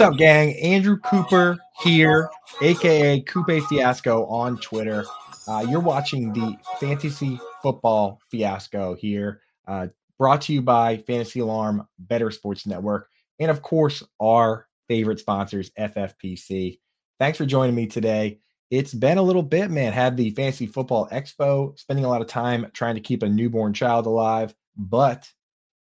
What's up, gang? Andrew Cooper here, aka Coupe Fiasco on Twitter. Uh, you're watching the Fantasy Football Fiasco here, uh, brought to you by Fantasy Alarm, Bettor Sports Network, and of course, our favorite sponsors, FFPC. Thanks for joining me today. It's been a little bit, man. Had the Fantasy Football Expo, spending a lot of time trying to keep a newborn child alive, but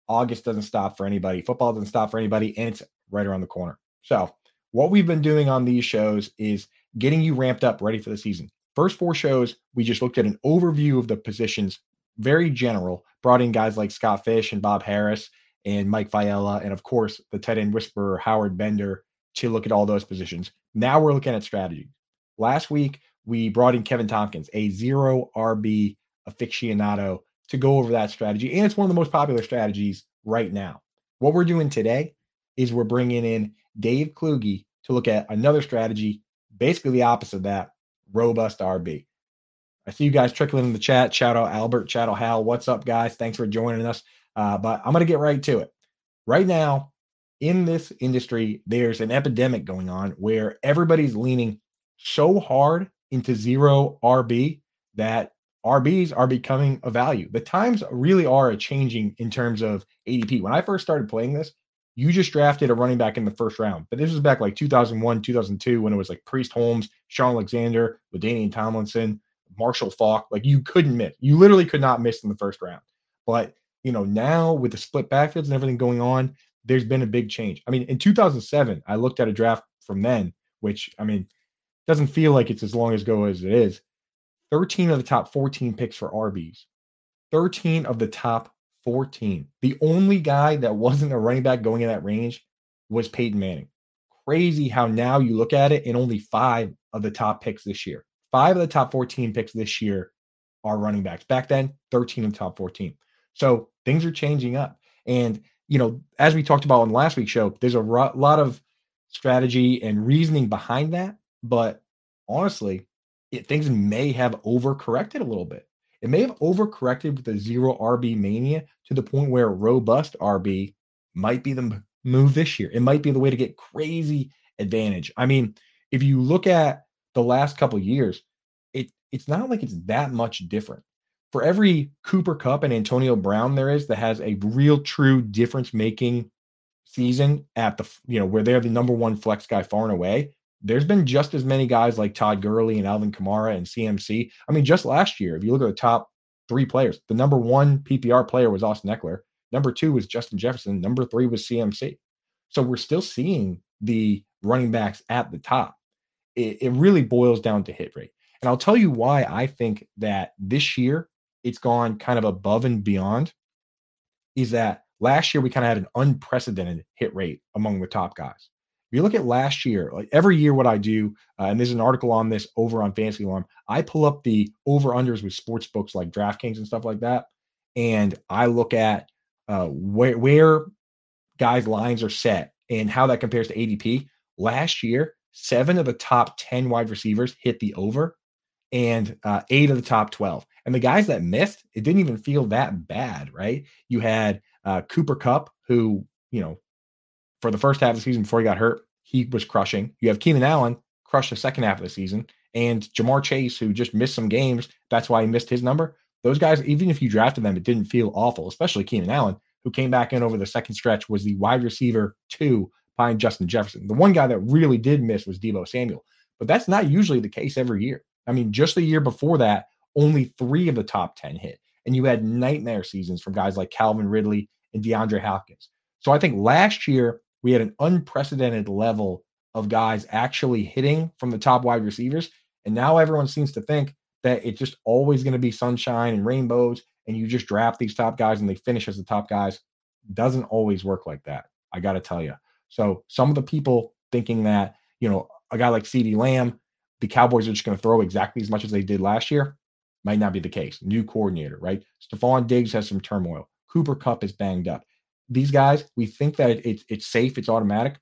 August doesn't stop for anybody. Football doesn't stop for anybody, and it's right around the corner. So, what we've been doing on these shows is getting you ramped up, ready for the season. First four shows, we just looked at an overview of the positions, very general, brought in guys like Scott Fish and Bob Harris and Mike Viella, and of course, the tight end whisperer, Howard Bender, to look at all those positions. Now we're looking at strategy. Last week, we brought in Kevin Tompkins, a zero RB aficionado, to go over that strategy. And it's one of the most popular strategies right now. What we're doing today is we're bringing in Dave Kluge to look at another strategy, basically the opposite of that robust RB. I see you guys trickling in the chat. Shout out Albert, shout out Hal. What's up, guys? Thanks for joining us. Uh, but I'm going to get right to it. Right now, in this industry, there's an epidemic going on where everybody's leaning so hard into zero RB that RBs are becoming a value. The times really are changing in terms of ADP. When I first started playing this, you just drafted a running back in the first round. But this was back like 2001, 2002, when it was like Priest Holmes, Shaun Alexander, LaDainian Tomlinson, Marshall Faulk. Like you couldn't miss. You literally could not miss in the first round. But, you know, now with the split backfields and everything going on, there's been a big change. I mean, in 2007, I looked at a draft from then, which, I mean, doesn't feel like it's as long ago as it is. 13 of the top 14 picks for RBs. 13 of the top 14. The only guy that wasn't a running back going in that range was Peyton Manning. Crazy how now you look at it and only five of the top picks this year. Five of the top 14 picks this year are running backs. Back then, 13 of the top 14. So things are changing up. And, you know, as we talked about on last week's show, there's a ro- lot of strategy and reasoning behind that. But honestly, it, things may have overcorrected a little bit. It may have overcorrected with the zero RB mania to the point where robust RB might be the move this year. It might be the way to get crazy advantage. I mean, if you look at the last couple years, it it's not like it's that much different. For every Cooper Kupp and Antonio Brown there is that has a real true difference making season at the you know where they're the number one flex guy far and away there's been just as many guys like Todd Gurley and Alvin Kamara and CMC. I mean, just last year, if you look at the top three players, the number one PPR player was Austin Ekeler. Number two was Justin Jefferson. Number three was CMC. So we're still seeing the running backs at the top. It, it really boils down to hit rate. And I'll tell you why I think that this year it's gone kind of above and beyond is that last year we kind of had an unprecedented hit rate among the top guys. You look at last year, like every year, what I do, uh, and there's an article on this over on Fantasy Alarm, I pull up the over unders with sports books like DraftKings and stuff like that, and I look at uh, where where guys' lines are set and how that compares to ADP. Last year, seven of the top ten wide receivers hit the over, and uh, eight of the top twelve. And the guys that missed, it didn't even feel that bad, right? You had uh, Cooper Kupp, who you know for the first half of the season before he got hurt, he was crushing. You have Keenan Allen crush the second half of the season, and Ja'Marr Chase, who just missed some games. That's why he missed his number. Those guys, even if you drafted them, it didn't feel awful, especially Keenan Allen, who came back in over the second stretch, was the wide receiver two behind Justin Jefferson. The one guy that really did miss was Deebo Samuel, but that's not usually the case every year. I mean, just the year before that, only three of the top 10 hit. And you had nightmare seasons from guys like Calvin Ridley and DeAndre Hopkins. So I think last year we had an unprecedented level of guys actually hitting from the top wide receivers. And now everyone seems to think that it's just always going to be sunshine and rainbows, and you just draft these top guys and they finish as the top guys. Doesn't always work like that. I got to tell you. So some of the people thinking that, you know, a guy like CeeDee Lamb, the Cowboys are just going to throw exactly as much as they did last year, might not be the case. New coordinator, right? Stefon Diggs has some turmoil. Cooper Kupp is banged up these guys, we think that it, it, it's safe, it's automatic.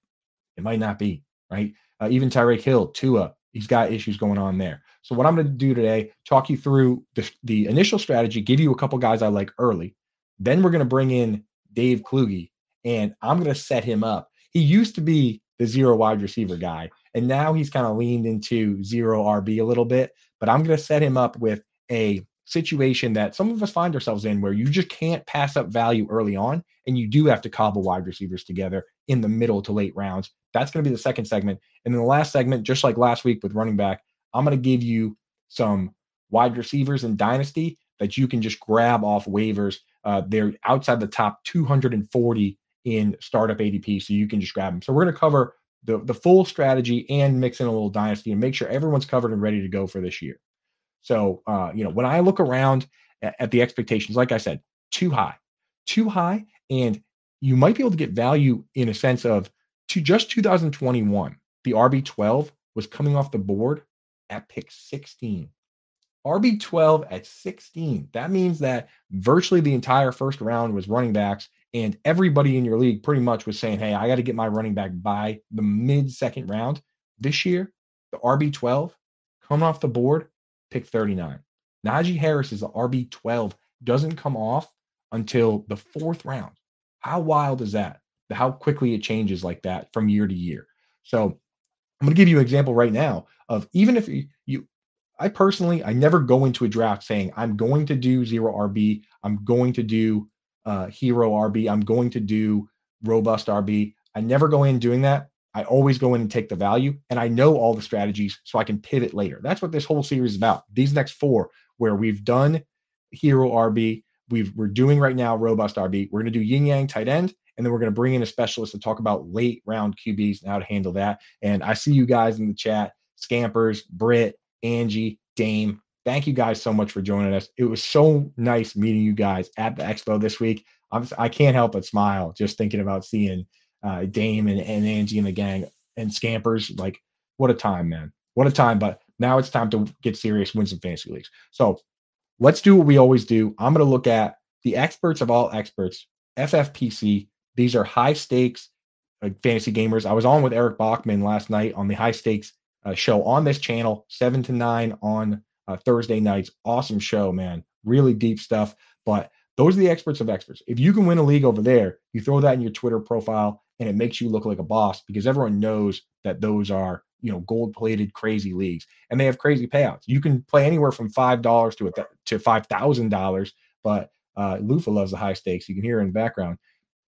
It might not be, right? Uh, even Tyreek Hill, Tua, he's got issues going on there. So what I'm going to do today, talk you through the, the initial strategy, give you a couple guys I like early. Then we're going to bring in Dave Kluge, and I'm going to set him up. He used to be the zero wide receiver guy. And now he's kind of leaned into zero RB a little bit. But I'm going to set him up with a situation that some of us find ourselves in where you just can't pass up value early on and you do have to cobble wide receivers together in the middle to late rounds. That's going to be the second segment. And then the last segment, just like last week with running back, I'm going to give you some wide receivers in Dynasty that you can just grab off waivers. Uh, they're outside the top 240 in startup ADP, so you can just grab them. So we're going to cover the, the full strategy and mix in a little Dynasty and make sure everyone's covered and ready to go for this year. So, uh, you know, when I look around at, at the expectations, like I said, too high, too high. And you might be able to get value in a sense of to just 2021, the RB12 was coming off the board at pick 16. RB12 at 16. That means that virtually the entire first round was running backs, and everybody in your league pretty much was saying, Hey, I got to get my running back by the mid second round. This year, the RB12 coming off the board pick 39. Najee Harris is the RB12, doesn't come off until the fourth round. How wild is that? How quickly it changes like that from year to year. So I'm going to give you an example right now of even if you, you I personally, I never go into a draft saying I'm going to do zero RB, I'm going to do uh, hero RB, I'm going to do robust RB. I never go in doing that. I always go in and take the value, and I know all the strategies so I can pivot later. That's what this whole series is about. These next four, where we've done hero RB, we've we're doing right now robust RB. We're going to do yin yang tight end, and then we're going to bring in a specialist to talk about late round QBs and how to handle that. And I see you guys in the chat, Scampers, Britt, Angie, Dame. Thank you guys so much for joining us. It was so nice meeting you guys at the expo this week. I'm, I can't help but smile just thinking about seeing uh, Dame and, and Angie and the gang and Scampers. Like, what a time, man. What a time. But now it's time to get serious, win some fantasy leagues. So let's do what we always do. I'm going to look at the experts of all experts, FFPC. These are high stakes uh, fantasy gamers. I was on with Eric Bachman last night on the high stakes uh, show on this channel, seven to nine on uh, Thursday nights. Awesome show, man. Really deep stuff. But those are the experts of experts. If you can win a league over there, you throw that in your Twitter profile and it makes you look like a boss because everyone knows that those are you know gold plated crazy leagues and they have crazy payouts. You can play anywhere from five dollars to a th- to five thousand dollars, but uh, Lufa loves the high stakes. You can hear in the background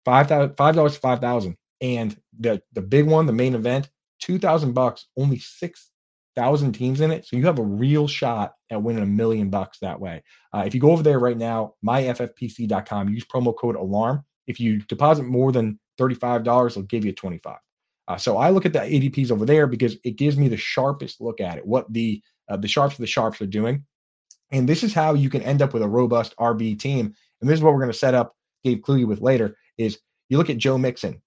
five thousand five dollars to five thousand, and the the big one, the main event, two thousand bucks, only six thousand teams in it, so you have a real shot at winning a million bucks that way. Uh, if you go over there right now, myffpc.com, use promo code alarm. If you deposit more than $35, they'll give you 25. Uh, so I look at the ADPs over there because it gives me the sharpest look at it, what the uh, the sharps of the sharps are doing. And this is how you can end up with a robust RB team. And this is what we're going to set up Dave Kluge with later is you look at Joe Mixon,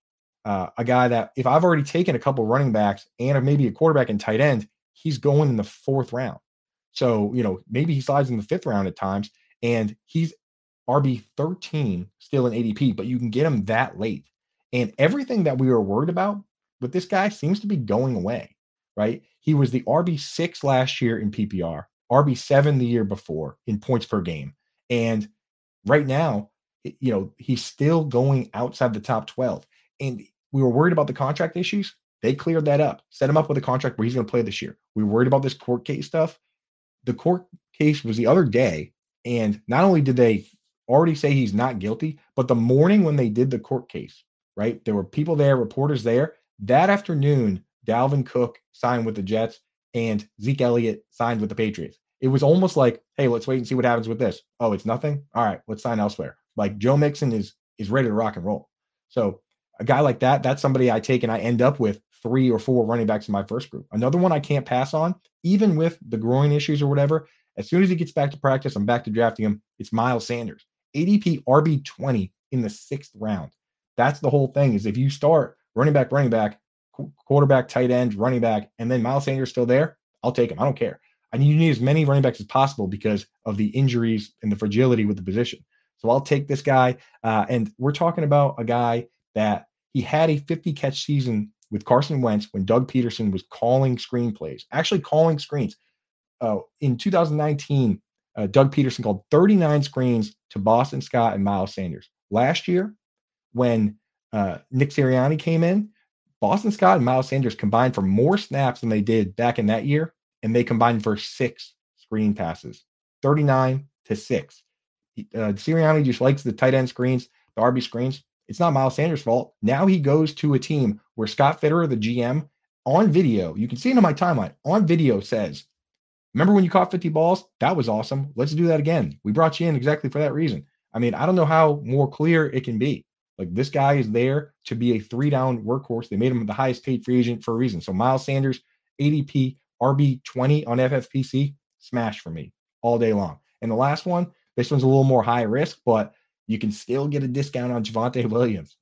uh, a guy that if I've already taken a couple running backs and maybe a quarterback and tight end, he's going in the fourth round. So, you know, maybe he slides in the fifth round at times and he's RB 13 still in ADP, but you can get him that late. And everything that we were worried about with this guy seems to be going away, right? He was the RB6 last year in PPR, RB7 the year before in points per game. And right now, you know, he's still going outside the top 12. And we were worried about the contract issues. They cleared that up, set him up with a contract where he's going to play this year. We worried about this court case stuff. The court case was the other day. And not only did they already say he's not guilty, but the morning when they did the court case, right? There were people there, reporters there. That afternoon, Dalvin Cook signed with the Jets and Zeke Elliott signed with the Patriots. It was almost like, hey, let's wait and see what happens with this. Oh, it's nothing. All right, let's sign elsewhere. Like Joe Mixon is is ready to rock and roll. So a guy like that, that's somebody I take and I end up with three or four running backs in my first group. Another one I can't pass on, even with the groin issues or whatever. As soon as he gets back to practice, I'm back to drafting him. It's Miles Sanders, ADP RB 20 in the sixth round. That's the whole thing. Is if you start running back, running back, quarterback, tight end, running back, and then Miles Sanders still there, I'll take him. I don't care. I need you need as many running backs as possible because of the injuries and the fragility with the position. So I'll take this guy. Uh, and we're talking about a guy that he had a 50 catch season with Carson Wentz when Doug Pederson was calling screenplays, actually calling screens. Uh, in 2019, uh, Doug Pederson called 39 screens to Boston Scott and Miles Sanders. Last year, when uh, Nick Sirianni came in, Boston Scott and Miles Sanders combined for more snaps than they did back in that year, and they combined for six screen passes, 39 to six. Uh, Sirianni just likes the tight end screens, the RB screens. It's not Miles Sanders' fault. Now he goes to a team where Scott Fitterer, the GM, on video, you can see it on my timeline, on video says, Remember when you caught 50 balls? That was awesome. Let's do that again. We brought you in exactly for that reason. I mean, I don't know how more clear it can be. Like this guy is there to be a three down workhorse. They made him the highest paid free agent for a reason. So Miles Sanders, ADP, RB20 on FFPC, smash for me all day long. And the last one, this one's a little more high risk, but you can still get a discount on Javonte Williams.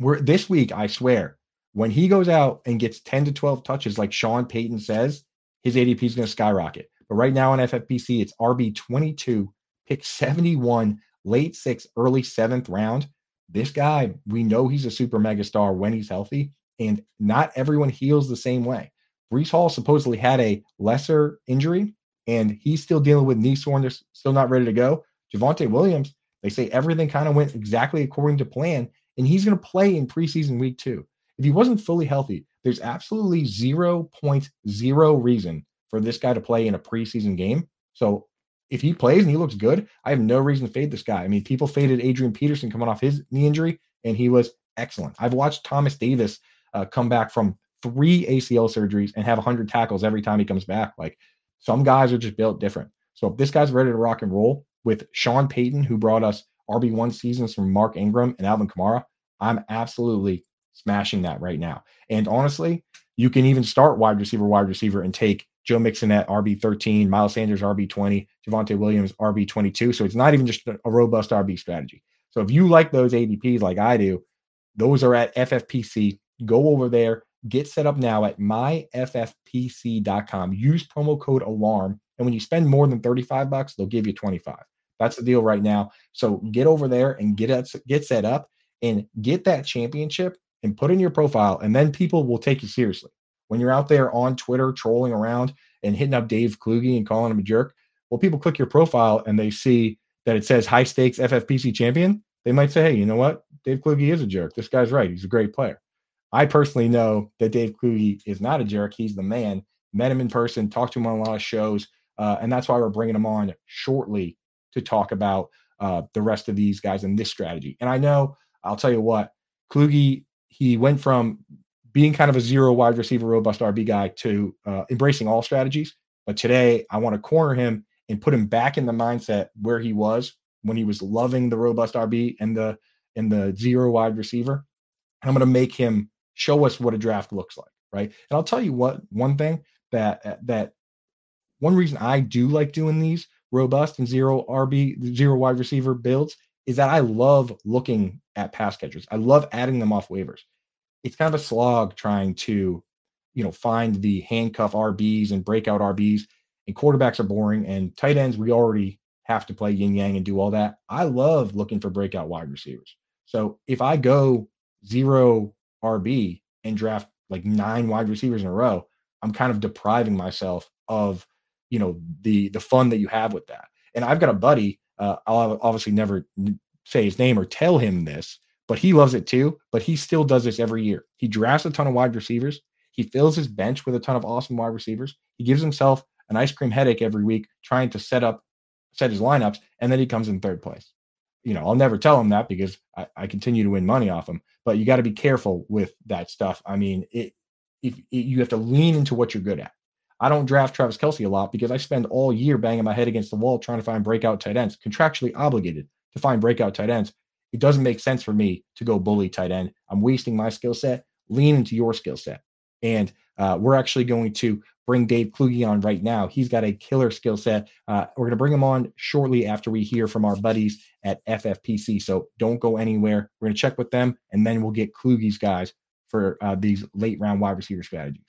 We're this week, I swear, when he goes out and gets 10 to 12 touches, like Sean Payton says, his ADP is going to skyrocket. But right now on FFPC, it's RB22, pick 71, late sixth, early seventh round this guy, we know he's a super mega star when he's healthy, and not everyone heals the same way. Breece Hall supposedly had a lesser injury, and he's still dealing with knee soreness, still not ready to go. Javonte Williams, they say everything kind of went exactly according to plan, and he's going to play in preseason week two. If he wasn't fully healthy, there's absolutely 0.0 reason for this guy to play in a preseason game. So if he plays and he looks good, I have no reason to fade this guy. I mean, people faded Adrian Peterson coming off his knee injury, and he was excellent. I've watched Thomas Davis uh, come back from three ACL surgeries and have 100 tackles every time he comes back. Like some guys are just built different. So if this guy's ready to rock and roll with Sean Payton, who brought us RB1 seasons from Mark Ingram and Alvin Kamara, I'm absolutely smashing that right now. And honestly, you can even start wide receiver, wide receiver, and take Joe Mixon at RB13, Miles Sanders RB20, Javonte Williams RB22. So it's not even just a, robust RB strategy. So if you like those ADPs like I do, those are at FFPC. Go over there, get set up now at myffpc.com. Use promo code ALARM. And when you spend more than 35 bucks, they'll give you 25. That's the deal right now. So get over there and get it, get set up and get that championship and put in your profile. And then people will take you seriously when you're out there on Twitter trolling around and hitting up Dave Kluge and calling him a jerk, well, people click your profile and they see that it says high stakes FFPC champion. They might say, hey, you know what? Dave Kluge is a jerk. This guy's right. He's a great player. I personally know that Dave Kluge is not a jerk. He's the man. Met him in person, talked to him on a lot of shows. Uh, and that's why we're bringing him on shortly to talk about uh, the rest of these guys and this strategy. And I know, I'll tell you what, Kluge, he went from being kind of a zero wide receiver, robust RB guy to uh, embracing all strategies. But today, I want to corner him and put him back in the mindset where he was when he was loving the robust RB and the and the zero wide receiver. And I'm going to make him show us what a draft looks like, right? And I'll tell you what one thing that that one reason I do like doing these robust and zero RB zero wide receiver builds is that I love looking at pass catchers. I love adding them off waivers it's kind of a slog trying to, you know, find the handcuff RBs and breakout RBs. And quarterbacks are boring, and tight ends we already have to play yin yang and do all that. I love looking for breakout wide receivers. So if I go zero RB and draft like nine wide receivers in a row, I'm kind of depriving myself of, you know, the the fun that you have with that. And I've got a buddy. Uh, I'll obviously never say his name or tell him this, but he loves it too. But he still does this every year. He drafts a ton of wide receivers. He fills his bench with a ton of awesome wide receivers. He gives himself an ice cream headache every week trying to set up, set his lineups, and then he comes in third place. You know, I'll never tell him that because I, I continue to win money off him. But you got to be careful with that stuff. I mean, it, if it, you have to lean into what you're good at. I don't draft Travis Kelce a lot because I spend all year banging my head against the wall trying to find breakout tight ends, contractually obligated to find breakout tight ends it doesn't make sense for me to go bully tight end. I'm wasting my skill set. Lean into your skill set. And uh, we're actually going to bring Dave Kluge on right now. He's got a killer skill set. Uh, we're going to bring him on shortly after we hear from our buddies at FFPC. So don't go anywhere. We're going to check with them, and then we'll get Kluge's guys for uh, these late round wide receiver strategies.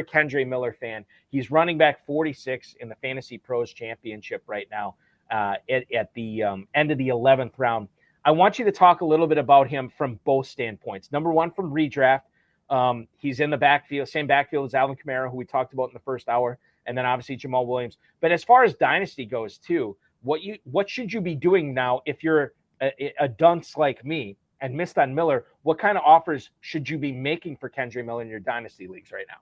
Kendre Miller fan. He's running back 46 in the Fantasy Pros Championship right now uh, at, at, the um, end of the 11th round. I want you to talk a little bit about him from both standpoints. Number one, from redraft, um, he's in the backfield, same backfield as Alvin Kamara, who we talked about in the first hour, and then obviously Jamaal Williams. But as far as dynasty goes, too, what you what should you be doing now if you're a, a dunce like me and missed on Miller, what kind of offers should you be making for Kendre Miller in your dynasty leagues right now?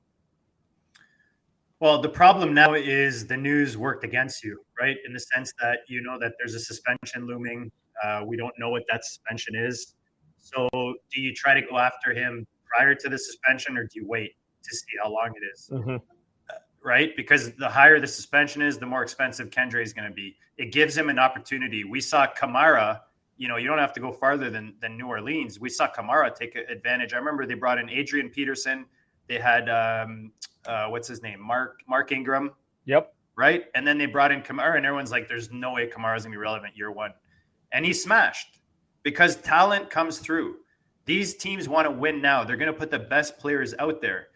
Well, the problem now is the news worked against you, right? In the sense that you know that there's a suspension looming. Uh, we don't know what that suspension is. So, do you try to go after him prior to the suspension, or do you wait to see how long it is? Mm-hmm. Uh, right? Because the higher the suspension is, the more expensive Kendre is going to be. It gives him an opportunity. We saw Kamara. You know, you don't have to go farther than than New Orleans. We saw Kamara take advantage. I remember they brought in Adrian Peterson. They had um, uh, what's his name, Mark Mark Ingram. Yep. Right, and then they brought in Kamara, and everyone's like, "There's no way Kamara's gonna be relevant year one," and he smashed because talent comes through. These teams want to win now. They're going to put the best players out there.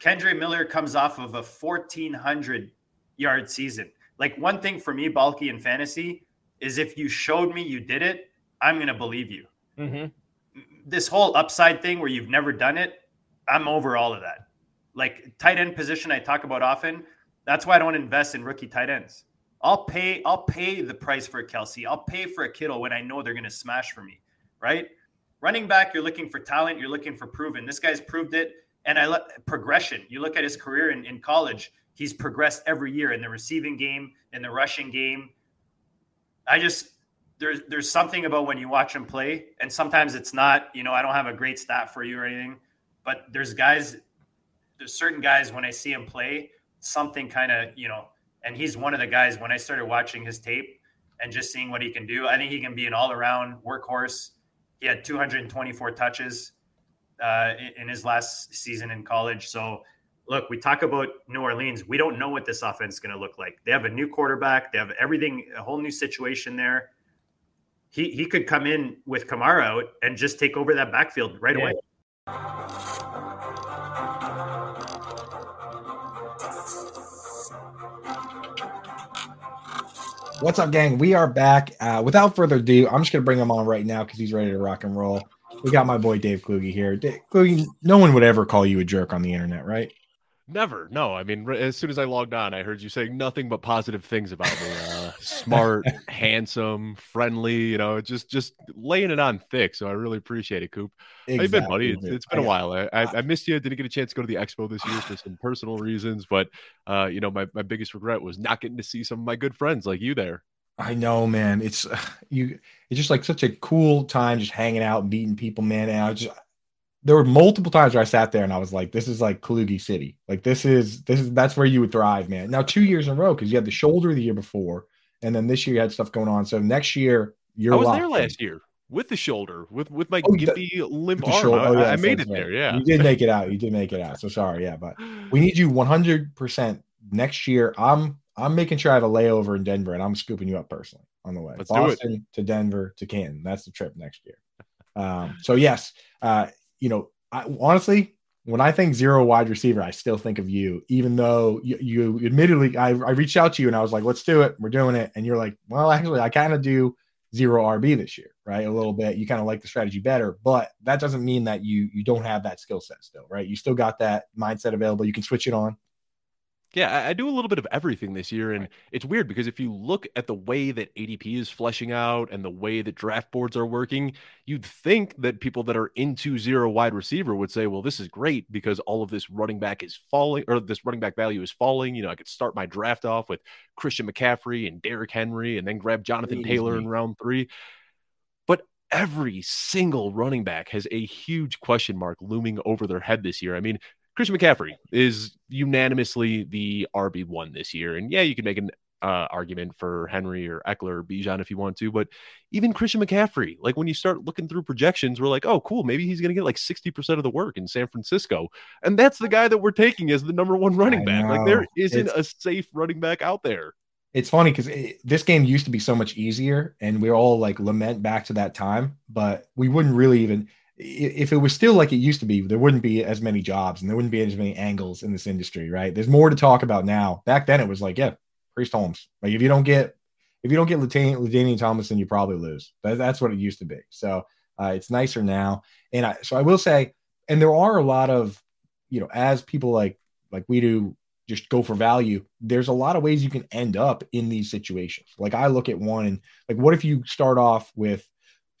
Kendre Miller comes off of a 1,400 yard season. Like one thing for me, bulky in fantasy, is if you showed me you did it, I'm going to believe you. Mm-hmm. This whole upside thing where you've never done it, I'm over all of that. Like tight end position, I talk about often. That's why I don't invest in rookie tight ends. I'll pay. I'll pay the price for a Kelce. I'll pay for a Kittle when I know they're going to smash for me. Right? Running back, you're looking for talent. You're looking for proven. This guy's proved it. And I let progression. You look at his career in, in college. He's progressed every year in the receiving game, in the rushing game. I just there's there's something about when you watch him play, and sometimes it's not. You know, I don't have a great stat for you or anything, but there's guys, there's certain guys when I see him play, something kind of you know, and he's one of the guys when I started watching his tape and just seeing what he can do. I think he can be an all around workhorse. He had 224 touches uh, in his last season in college. So, look, we talk about New Orleans. We don't know what this offense is going to look like. They have a new quarterback. They have everything, a whole new situation there. He he could come in with Kamara out and just take over that backfield right yeah. away. What's up, gang? We are back. Uh, without further ado, I'm just going to bring him on right now because he's ready to rock and roll. We got my boy Dave Kluge here. Dave, Kluge, no one would ever call you a jerk on the internet, right? Never. No. I mean, as soon as I logged on, I heard you saying nothing but positive things about me. Uh, smart, handsome, friendly. You know, just just laying it on thick. So I really appreciate it, Coop. Exactly. How you been, buddy? It's, it's been a while. I, I, I, missed you. Didn't get a chance to go to the expo this year for some personal reasons, but uh, you know, my my biggest regret was not getting to see some of my good friends like you there. I know, man. It's you. It's just like such a cool time, just hanging out, meeting people, man. And I just there were multiple times where I sat there and I was like, "This is like Kalugi City. Like this is this is that's where you would thrive, man." Now two years in a row because you had the shoulder the year before, and then this year you had stuff going on. So next year you're. I was there last year with the shoulder, with with my oh, gimpy limp arm. Oh, yeah, I, I made it right. there. Yeah, you did make it out. You did make it out. So sorry, yeah, but we need you 100 percent next year. I'm I'm making sure I have a layover in Denver, and I'm scooping you up personally on the way. Let's Boston to Denver to Canton. That's the trip next year. Um, so yes, uh, you know, I, honestly, when I think zero wide receiver, I still think of you, even though you, you admittedly, I, I, reached out to you and I was like, let's do it. We're doing it. And you're like, well, actually, I kind of do zero RB this year, right? A little bit. You kind of like the strategy better, but that doesn't mean that you you don't have that skill set still, right? You still got that mindset available. You can switch it on. Yeah, I, I, do a little bit of everything this year, and it's weird because if you look at the way that ADP is fleshing out and the way that draft boards are working, you'd think that people that are into zero wide receiver would say, "Well, this is great because all of this running back is falling, or this running back value is falling." You know, I could start my draft off with Christian McCaffrey and Derrick Henry, and then grab Jonathan Easy. Taylor in round three. But every single running back has a huge question mark looming over their head this year. I mean, Christian McCaffrey is unanimously the RB one this year, and yeah, you can make an uh, argument for Henry or Ekeler or Bijan if you want to, but even Christian McCaffrey, like when you start looking through projections, we're like, oh, cool, maybe he's going to get like 60% of the work in San Francisco. And that's the guy that we're taking as the number one running back. Like there isn't it's, a safe running back out there. It's funny because it, this game used to be so much easier and we all like lament back to that time, but we wouldn't really even if it was still like it used to be, there wouldn't be as many jobs and there wouldn't be as many angles in this industry, right? There's more to talk about now. Back then, it was like, yeah, Priest Holmes. Like if you don't get if you don't get LaDainian Tomlinson, you probably lose. That, that's what it used to be. So uh, it's nicer now. And I, so I will say, and there are a lot of, you know, as people like like we do, just go for value. There's a lot of ways you can end up in these situations. Like I look at one and like, what if you start off with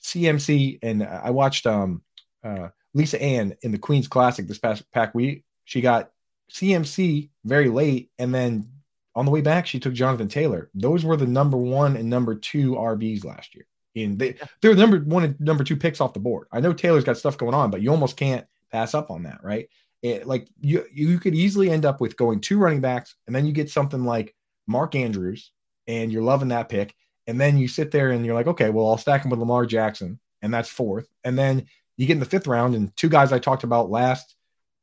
CMC and I watched um uh Lisa Ann in the Queen's Classic this past pack week. She got CMC very late, and then on the way back, she took Jonathan Taylor. Those were the number one and number two RBs last year. And they they're number one and number two picks off the board. I know Taylor's got stuff going on, but you almost can't pass up on that, right? It, like you you could easily end up with going two running backs, and then you get something like Mark Andrews, and you're loving that pick, and then you sit there and you're like, okay, well I'll stack him with Lamar Jackson, and that's fourth, and then you get in the fifth round, and two guys I talked about last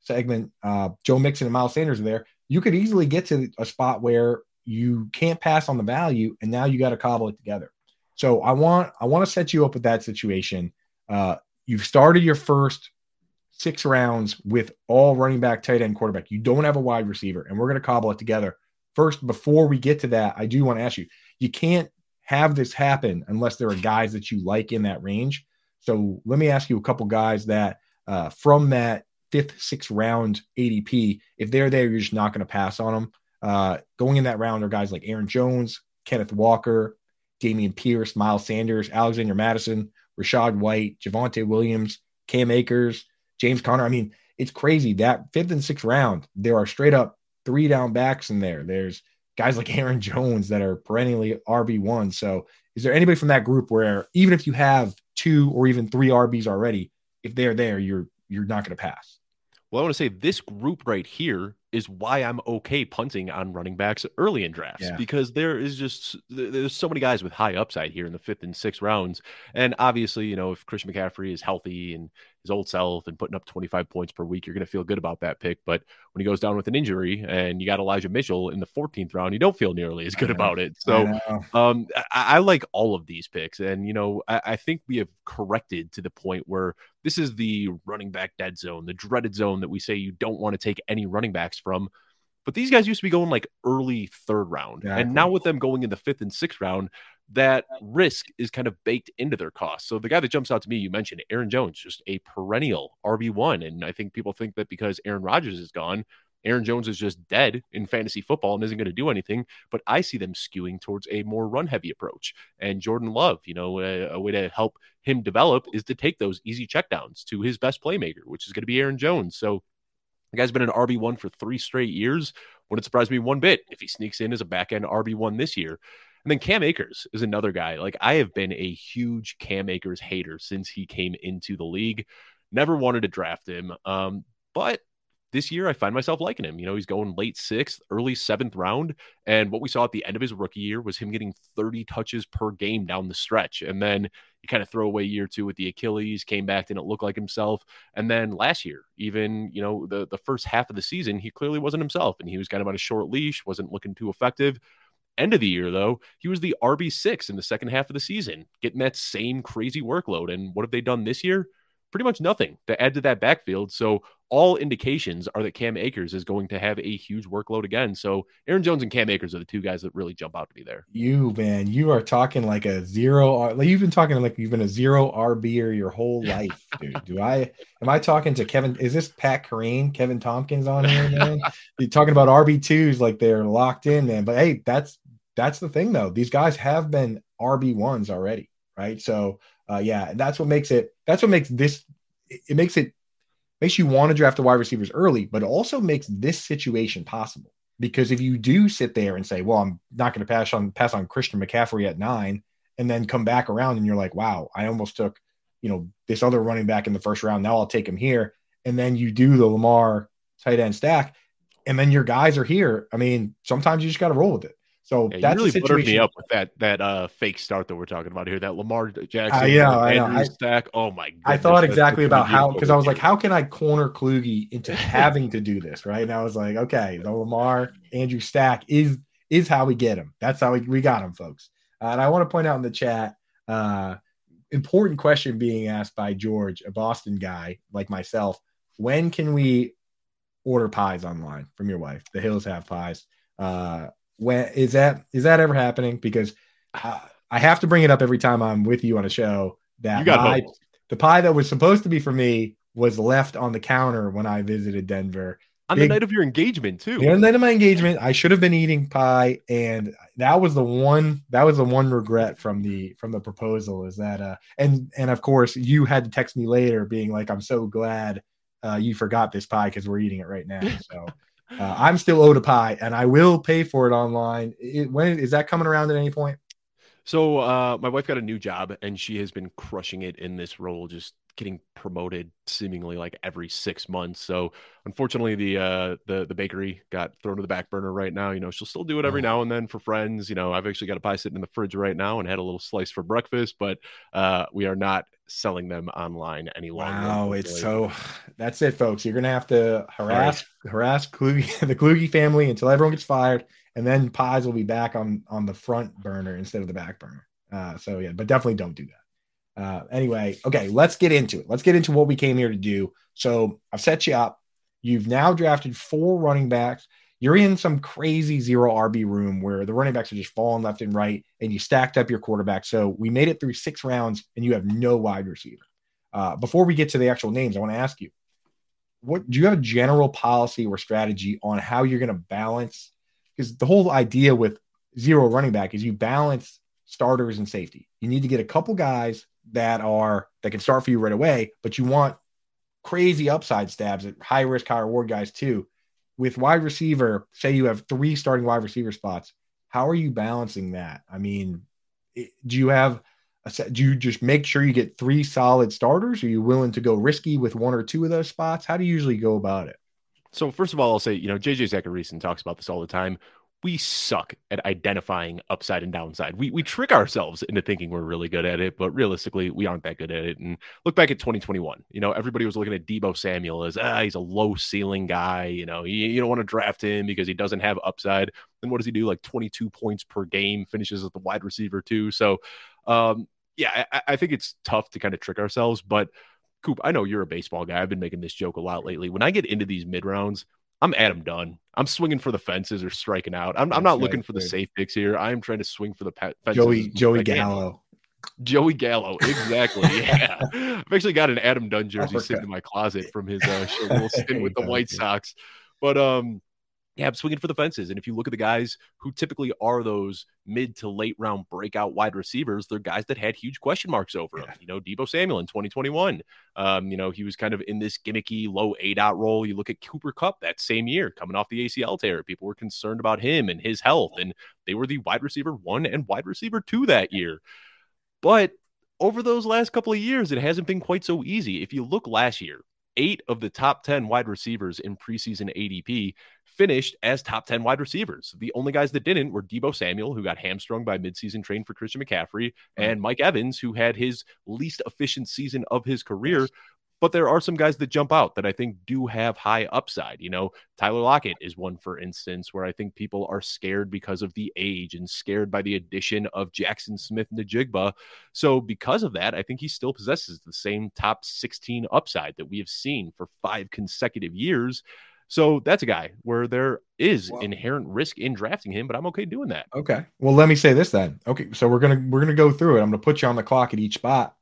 segment, uh, Joe Mixon and Miles Sanders are there. You could easily get to a spot where you can't pass on the value, and now you got to cobble it together. So I want I want to set you up with that situation. Uh, you've started your first six rounds with all running back, tight end, quarterback. You don't have a wide receiver, and we're going to cobble it together. First, before we get to that, I do want to ask you: you can't have this happen unless there are guys that you like in that range. So let me ask you a couple guys that uh, from that fifth, sixth round ADP, if they're there, you're just not going to pass on them. Uh, going in that round are guys like Aaron Jones, Kenneth Walker, Dameon Pierce, Miles Sanders, Alexander Mattison, Rachaad White, Javonte Williams, Cam Akers, James Conner. I mean, it's crazy that fifth and sixth round, there are straight up three down backs in there. There's guys like Aaron Jones that are perennially RB1. So, is there anybody from that group where even if you have two or even three RBs already, if they're there, you're you're not going to pass? Well, I want to say this group right here is why I'm okay punting on running backs early in drafts yeah. because there is just there's so many guys with high upside here in the fifth and sixth rounds, and obviously, you know, if Christian McCaffrey is healthy and his old self and putting up 25 points per week, you're going to feel good about that pick. But when he goes down with an injury and you got Elijah Mitchell in the 14th round, you don't feel nearly as good about it. So I um, I, I, like all of these picks. And, you know, I, I think we have corrected to the point where this is the running back dead zone, the dreaded zone that we say you don't want to take any running backs from. But these guys used to be going like early third round. Exactly. And now with them going in the fifth and sixth round, that risk is kind of baked into their cost. So the guy that jumps out to me, you mentioned Aaron Jones, just a perennial RB1. And I think people think that because Aaron Rodgers is gone, Aaron Jones is just dead in fantasy football and isn't going to do anything. But I see them skewing towards a more run heavy approach. And Jordan Love, you know, a, a, way to help him develop is to take those easy checkdowns to his best playmaker, which is going to be Aaron Jones. So the guy's been an RB1 for three straight years. Wouldn't surprise me one bit if he sneaks in as a back end RB1 this year. And then Cam Akers is another guy. Like I have been a huge Cam Akers hater since he came into the league. Never wanted to draft him. Um, but this year I find myself liking him. You know, he's going late sixth, early seventh round. And what we saw at the end of his rookie year was him getting 30 touches per game down the stretch. And then you kind of throw away year two with the Achilles, came back, didn't look like himself. And then last year, even, you know, the, the first half of the season, he clearly wasn't himself and he was kind of on a short leash, wasn't looking too effective. End of the year, though, he was the RB6 in the second half of the season, getting that same crazy workload. And what have they done this year? Pretty much nothing to add to that backfield. So all indications are that Cam Akers is going to have a huge workload again. So Aaron Jones and Cam Akers are the two guys that really jump out to me there. You man, you are talking like a zero. Like you've been talking like you've been a zero RB or your whole life, dude. Do I? Am I talking to Kevin? Is this Pat Kerrane, Kevin Tompkins on here, man? You're talking about RB twos like they're locked in, man. But hey, that's that's the thing though. These guys have been RB ones already, right? So uh, yeah, that's what makes it. That's what makes this. It makes it makes you want to draft the wide receivers early, but also makes this situation possible. Because if you do sit there and say, "Well, I'm not going to pass on pass on Christian McCaffrey at nine, and then come back around and you're like, "Wow, I almost took, you know, this other running back in the first round. Now I'll take him here." And then you do the Lamar tight end stack, and then your guys are here. I mean, sometimes you just got to roll with it. So yeah, that's really buttered me up with that that uh fake start that we're talking about here. That Lamar Jackson, uh, yeah, I stack. Oh my! Goodness, I thought exactly about how because I was like, how can I corner Kluge into having to do this right? And I was like, okay, the Lamar Andrew stack is is how we get him. That's how we, we got him, folks. Uh, and I want to point out in the chat, uh, important question being asked by George, a Boston guy like myself. When can we order pies online from your wife? The Hills have pies. Uh, when is that is that ever happening? Because I, I have to bring it up every time I'm with you on a show that my, the pie that was supposed to be for me was left on the counter when I visited Denver. on Big- the night of your engagement too. On the night of my engagement, I should have been eating pie, and that was the one that was the one regret from the from the proposal is that uh and and of course you had to text me later being like I'm so glad uh, you forgot this pie because we're eating it right now. So uh, I'm still owed a pie, and I will pay for it online. It, when is that coming around at any point? So uh, my wife got a new job and she has been crushing it in this role, just getting promoted seemingly like every six months. So unfortunately, the uh, the the bakery got thrown to the back burner right now. You know, she'll still do it every Oh. now and then for friends. You know, I've actually got a pie sitting in the fridge right now and had a little slice for breakfast, but uh, we are not selling them online any longer. Wow, it's so. That's it, folks. You're gonna have to harass harass Kluge, the Kluge family until everyone gets fired, and then pies will be back on on the front burner instead of the back burner. Uh, so yeah, but definitely don't do that. Uh, anyway, okay, let's get into it. Let's get into what we came here to do. So I've set you up. You've now drafted four running backs. You're in some crazy zero RB room where the running backs are just falling left and right, and you stacked up your quarterback. So we made it through six rounds, and you have no wide receiver. Uh, before we get to the actual names, I want to ask you, what do you have a general policy or strategy on how you're going to balance? Because the whole idea with zero running back is you balance starters and safety. You need to get a couple guys that are that can start for you right away, but you want crazy upside stabs at high risk, high reward guys too. With wide receiver, say you have three starting wide receiver spots, how are you balancing that? I mean, do you have a set, do you just make sure you get three solid starters? Are you willing to go risky with one or two of those spots? How do you usually go about it? So first of all, I'll say, you know, JJ Zachariason talks about this all the time. We suck at identifying upside and downside. We we trick ourselves into thinking we're really good at it, but realistically, we aren't that good at it. And look back at 2021. You know, everybody was looking at Deebo Samuel as ah, he's a low ceiling guy. You know, you, you don't want to draft him because he doesn't have upside. Then what does he do? Like 22 points per game, finishes at the wide receiver too. So, um, yeah, I, I think it's tough to kind of trick ourselves, but Coop, I know you're a baseball guy. I've been making this joke a lot lately. When I get into these mid rounds, I'm Adam Dunn. I'm swinging for the fences or striking out. I'm, I'm not right, looking for the dude. safe picks here. I'm trying to swing for the pe- fences. Joey Joey I. Gallo. Joey Gallo, exactly. Yeah, I've actually got an Adam Dunn jersey sitting in my closet from his uh, short little stint with the White. Sox. But um, yeah, I'm swinging for the fences. And if you look at the guys who typically are those mid to late round breakout wide receivers, they're guys that had huge question marks over them. Yeah. You know, Deebo Samuel in 2021. Um, you know, he was kind of in this gimmicky low A dot role. You look at Cooper Kupp that same year coming off the ACL tear. People were concerned about him and his health, and they were the wide receiver one and wide receiver two that year. But over those last couple of years, it hasn't been quite so easy. If you look last year, eight of the top 10 wide receivers in preseason ADP finished as top 10 wide receivers. The only guys that didn't were Deebo Samuel, who got hamstrung by midseason train for Christian McCaffrey, and Mike Evans, who had his least efficient season of his career. But there are some guys that jump out that I think do have high upside. You know, Tyler Lockett is one, for instance, where I think people are scared because of the age and scared by the addition of Jaxon Smith-Njigba. So, because of that, I think he still possesses the same top 16 upside that we have seen for five consecutive years. So, that's a guy where there is Wow. inherent risk in drafting him, but I'm okay doing that. Okay. Well, let me say this then. Okay, so we're gonna we're gonna go through it. I'm gonna put you on the clock at each spot.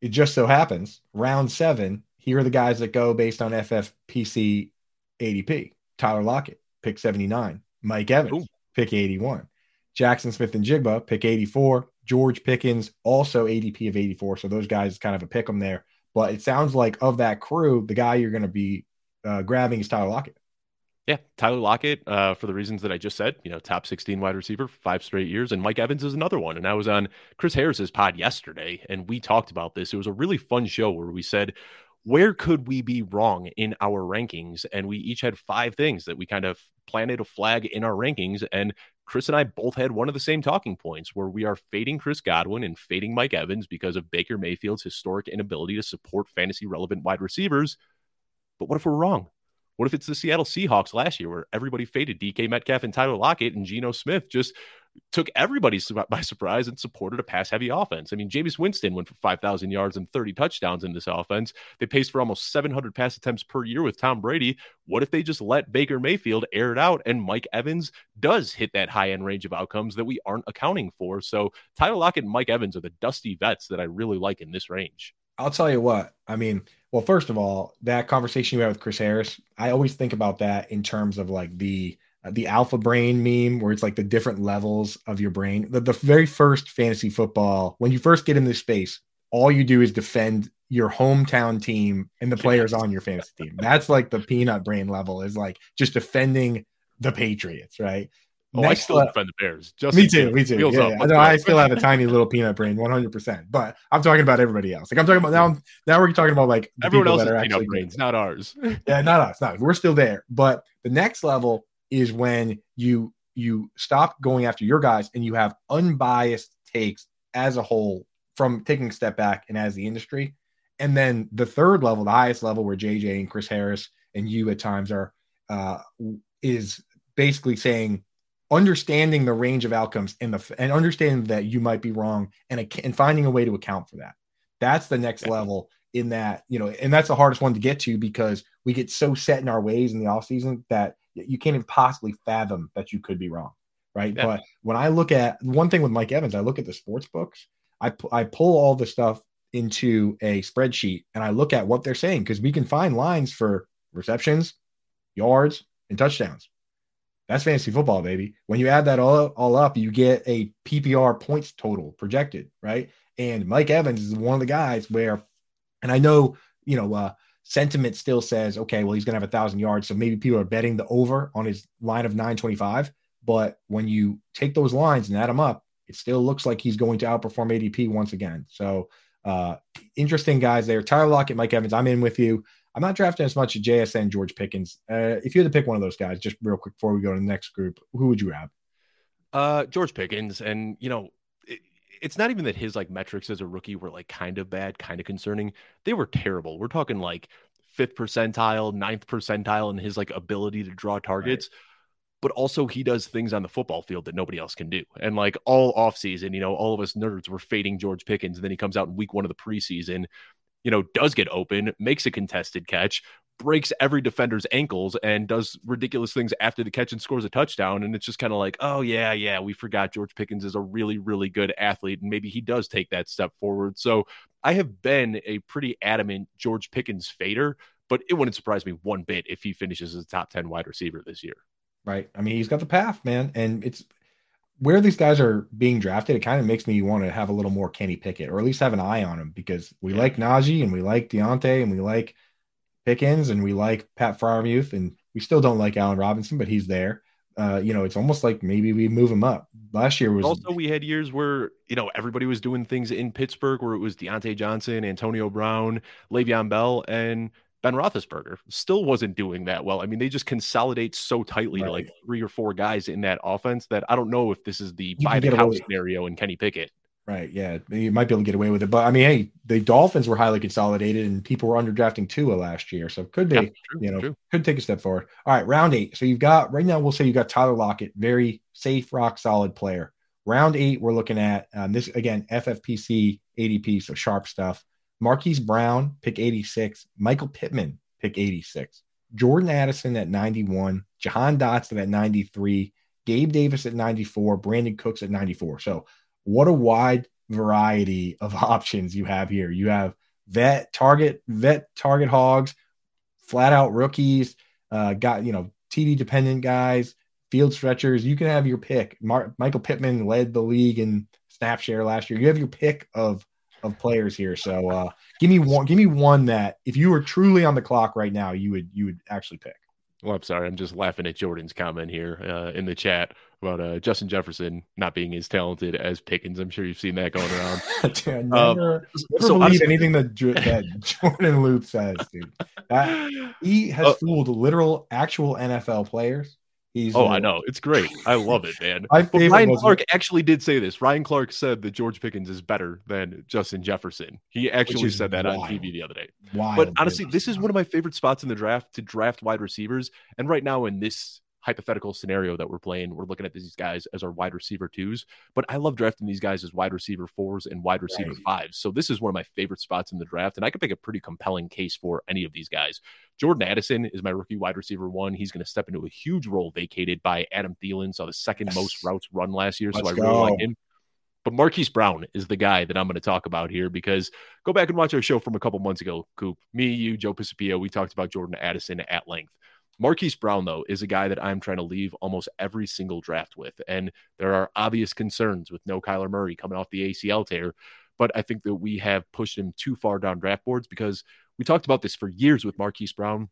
It just so happens round seven. Here are the guys that go based on FFPC ADP. Tyler Lockett, pick 79. Mike Evans, Ooh. pick 81. Jaxon Smith-Njigba, pick 84. George Pickens, also ADP of 84. So those guys kind of a pick them there. But it sounds like of that crew, the guy you're going to be uh, grabbing is Tyler Lockett. Yeah, Tyler Lockett, uh, for the reasons that I just said, you know, top 16 wide receiver, five straight years. And Mike Evans is another one. And I was on Chris Harris's pod yesterday, and we talked about this. It was a really fun show where we said, where could we be wrong in our rankings? And we each had five things that we kind of planted a flag in our rankings. And Chris and I both had one of the same talking points where we are fading Chris Godwin and fading Mike Evans because of Baker Mayfield's historic inability to support fantasy relevant wide receivers. But what if we're wrong? What if it's the Seattle Seahawks last year where everybody faded DK Metcalf and Tyler Lockett and Geno Smith just took everybody by surprise and supported a pass heavy offense? I mean, Jameis Winston went for 5,000 yards and 30 touchdowns in this offense. They paced for almost 700 pass attempts per year with Tom Brady. What if they just let Baker Mayfield air it out and Mike Evans does hit that high end range of outcomes that we aren't accounting for? So Tyler Lockett and Mike Evans are the dusty vets that I really like in this range. I'll tell you what. I mean, Well, first of all, that conversation you had with Chris Harris, I always think about that in terms of like the uh, the alpha brain meme where it's like the different levels of your brain. The, the very first fantasy football, when you first get in this space, all you do is defend your hometown team and the players on your fantasy team. That's like the peanut brain level is like just defending the Patriots, right? Oh, Next I still defend the Bears. Just me too. Me too. Yeah, yeah. No, I still have a tiny little peanut brain, one hundred percent. But I'm talking about everybody else. Like I'm talking about now. Now we're talking about like everyone else else's peanut brains, not ours. yeah, not us. Not. We're still there. But the next level is when you you stop going after your guys and you have unbiased takes as a whole from taking a step back and as the industry. And then the third level, the highest level, where JJ and Chris Harris and you at times are, uh, is basically saying understanding the range of outcomes and the and understanding that you might be wrong and and finding a way to account for that. That's the next yeah. level in that you know, and that's the hardest one to get to because we get so set in our ways in the off season that you can't even possibly fathom that you could be wrong, right? Yeah. But when I look at one thing with Mike Evans, I look at the sports books. I I pull all the stuff into a spreadsheet and I look at what they're saying because we can find lines for receptions, yards, and touchdowns. That's fantasy football, baby. When you add that all, all up, you get a PPR points total projected, right? And Mike Evans is one of the guys where, and I know, you know, uh, sentiment still says, okay, well, he's going to have a thousand yards. So maybe people are betting the over on his line of 925. But when you take those lines and add them up, it still looks like he's going to outperform ADP once again. So, uh, interesting guys there. Tyler Lockett, Mike Evans, I'm in with you. I'm not drafting as much as JSN George Pickens. Uh, if you had to pick one of those guys, just real quick before we go to the next group, who would you grab? Uh, George Pickens, and you know, it, it's not even that his like metrics as a rookie were like kind of bad, kind of concerning. They were terrible. We're talking like fifth percentile, ninth percentile in his like ability to draw targets. Right. But also he does things on the football field that nobody else can do. And like all offseason, you know, all of us nerds were fading George Pickens. And then he comes out in week one of the preseason you know, does get open, makes a contested catch, breaks every defender's ankles, and does ridiculous things after the catch and scores a touchdown. And it's just kind of like, oh, yeah, yeah, we forgot George Pickens is a really, really good athlete. And maybe he does take that step forward. So I have been a pretty adamant George Pickens fader, but it wouldn't surprise me one bit if he finishes as a top 10 wide receiver this year. Right. I mean, he's got the path, man. And it's, where these guys are being drafted, it kind of makes me want to have a little more Kenny Pickett, or at least have an eye on him because we yeah. like Najee and we like Diontae and we like Pickens and we like Pat Freiermuth and we still don't like Allen Robinson, but he's there. Uh, you know, it's almost like maybe we move him up. Last year was also we had years where you know everybody was doing things in Pittsburgh where it was Diontae Johnson, Antonio Brown, Le'Veon Bell, and Ben Roethlisberger still wasn't doing that well. I mean, they just consolidate so tightly right. to like three or four guys in that offense that I don't know if this is the you buy the house scenario in Kenny Pickett. Right. Yeah. You might be able to get away with it. But I mean, hey, the Dolphins were highly consolidated and people were underdrafting Tua last year. So could they, yeah, true, you know, true. could take a step forward. All right. Round eight. So you've got right now, we'll say you've got Tyler Lockett, very safe, rock solid player. Round eight, we're looking at um, this again, FFPC ADP, so sharp stuff. Marquise Brown, pick 86. Michael Pittman, pick 86. Jordan Addison at 91. Jahan Dotson at 93. Gabe Davis at 94. Brandin Cooks at 94. So, what a wide variety of options you have here. You have vet target, vet target hogs, flat out rookies, uh, got, you know, TD dependent guys, field stretchers. You can have your pick. Mar- Michael Pittman led the league in snap share last year. You have your pick of of players here. So uh, give me one. Give me one that if you were truly on the clock right now, you would you would actually pick. Well, I'm sorry. I'm just laughing at Jordan's comment here uh, in the chat about uh, Justin Jefferson not being as talented as Pickens. I'm sure you've seen that going around. dude, never, um, never so believe anything that, that Jordan Luke says, dude. That, he has uh, fooled literal, actual NFL players He's oh, I uh, know. It's great. I love it, man. Ryan Clark actually did say this. Ryan Clark said that George Pickens is better than Justin Jefferson. He actually said that wild. on TV the other day. Wild, but honestly, this is one of my favorite spots in the draft to draft wide receivers. And right now in this hypothetical scenario that we're playing, we're looking at these guys as our wide receiver twos. But I love drafting these guys as wide receiver fours and wide receiver right. fives. So this is one of my favorite spots in the draft, and I could make a pretty compelling case for any of these guys. Jordan Addison is my rookie wide receiver one. He's going to step into a huge role vacated by Adam Thielen. Saw the second yes. most routes run last year, Let's so I go. really like him. But Marquise Brown is the guy that I'm going to talk about here because go back and watch our show from a couple months ago, Coop. Me, you, Joe Pisapia, we talked about Jordan Addison at length. Marquise Brown, though, is a guy that I'm trying to leave almost every single draft with. And there are obvious concerns with no Kyler Murray coming off the ACL tear. But I think that we have pushed him too far down draft boards because we talked about this for years with Marquise Brown.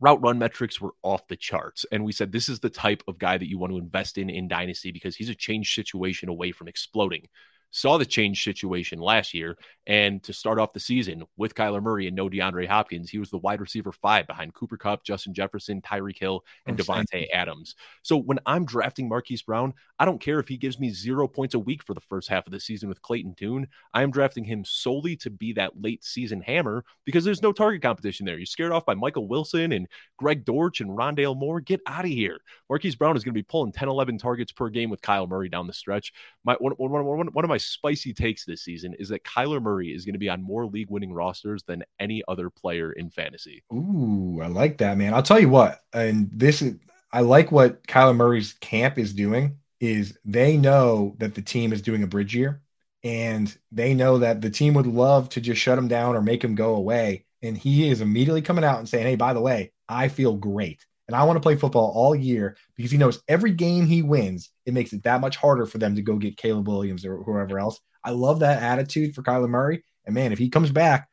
Route run metrics were off the charts. And we said this is the type of guy that you want to invest in in Dynasty because he's a change situation away from exploding saw the change situation last year. And to start off the season with Kyler Murray and no DeAndre Hopkins, he was the wide receiver five behind Cooper Kupp, Justin Jefferson, Tyreek Hill, and oh, Davante Adams. So when I'm drafting Marquise Brown, I don't care if he gives me zero points a week for the first half of the season with Clayton Tune. I am drafting him solely to be that late season hammer because there's no target competition there. You're scared off by Michael Wilson and Greg Dortch and Rondale Moore. Get out of here. Marquise Brown is going to be pulling 10, 11 targets per game with Kyle Murray down the stretch. My one, one, one, one of my spicy takes this season is that Kyler Murray is going to be on more league winning rosters than any other player in fantasy. Ooh, I like that, man. I'll tell you what, and this is, I like what Kyler Murray's camp is doing is they know that the team is doing a bridge year and they know that the team would love to just shut him down or make him go away. And he is immediately coming out and saying, Hey, by the way, I feel great. And I want to play football all year because he knows every game he wins, it makes it that much harder for them to go get Caleb Williams or whoever else. I love that attitude for Kyler Murray. And man, if he comes back,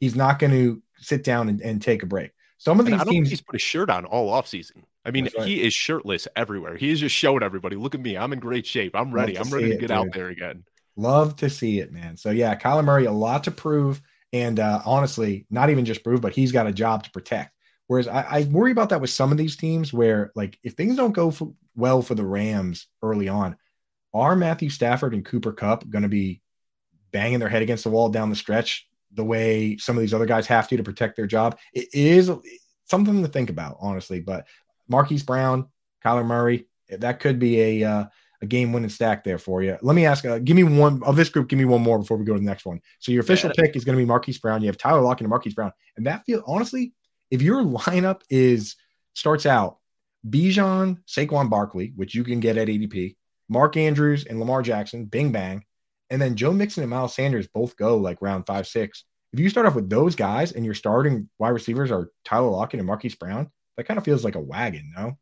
he's not going to sit down and, and, take a break. Some of these teams, he's put a shirt on all offseason. I mean, right. he is shirtless everywhere. He is just showing everybody, look at me. I'm in great shape. I'm ready. I'm ready to get it, out there again. Love to see it, man. So yeah, Kyler Murray, a lot to prove. And uh, honestly, not even just prove, but he's got a job to protect. Whereas I, I, worry about that with some of these teams where, like, if things don't go for, well for the Rams early on, are Matthew Stafford and Cooper Kupp going to be banging their head against the wall down the stretch the way some of these other guys have to to protect their job? It is something to think about, honestly. But Marquise Brown, Kyler Murray, that could be a uh, a game winning stack there for you. Let me ask, uh, give me one of this group. Give me one more before we go to the next one. So your official yeah. pick is going to be Marquise Brown. You have Tyler Lockett and Marquise Brown, and that feel honestly if your lineup is starts out Bijan, Saquon Barkley, which you can get at ADP, Mark Andrews and Lamar Jackson, bing bang, and then Joe Mixon and Miles Sanders both go like round five, six. If you start off with those guys and your starting wide receivers are Tyler Lockett and Marquise Brown, that kind of feels like a wagon, no?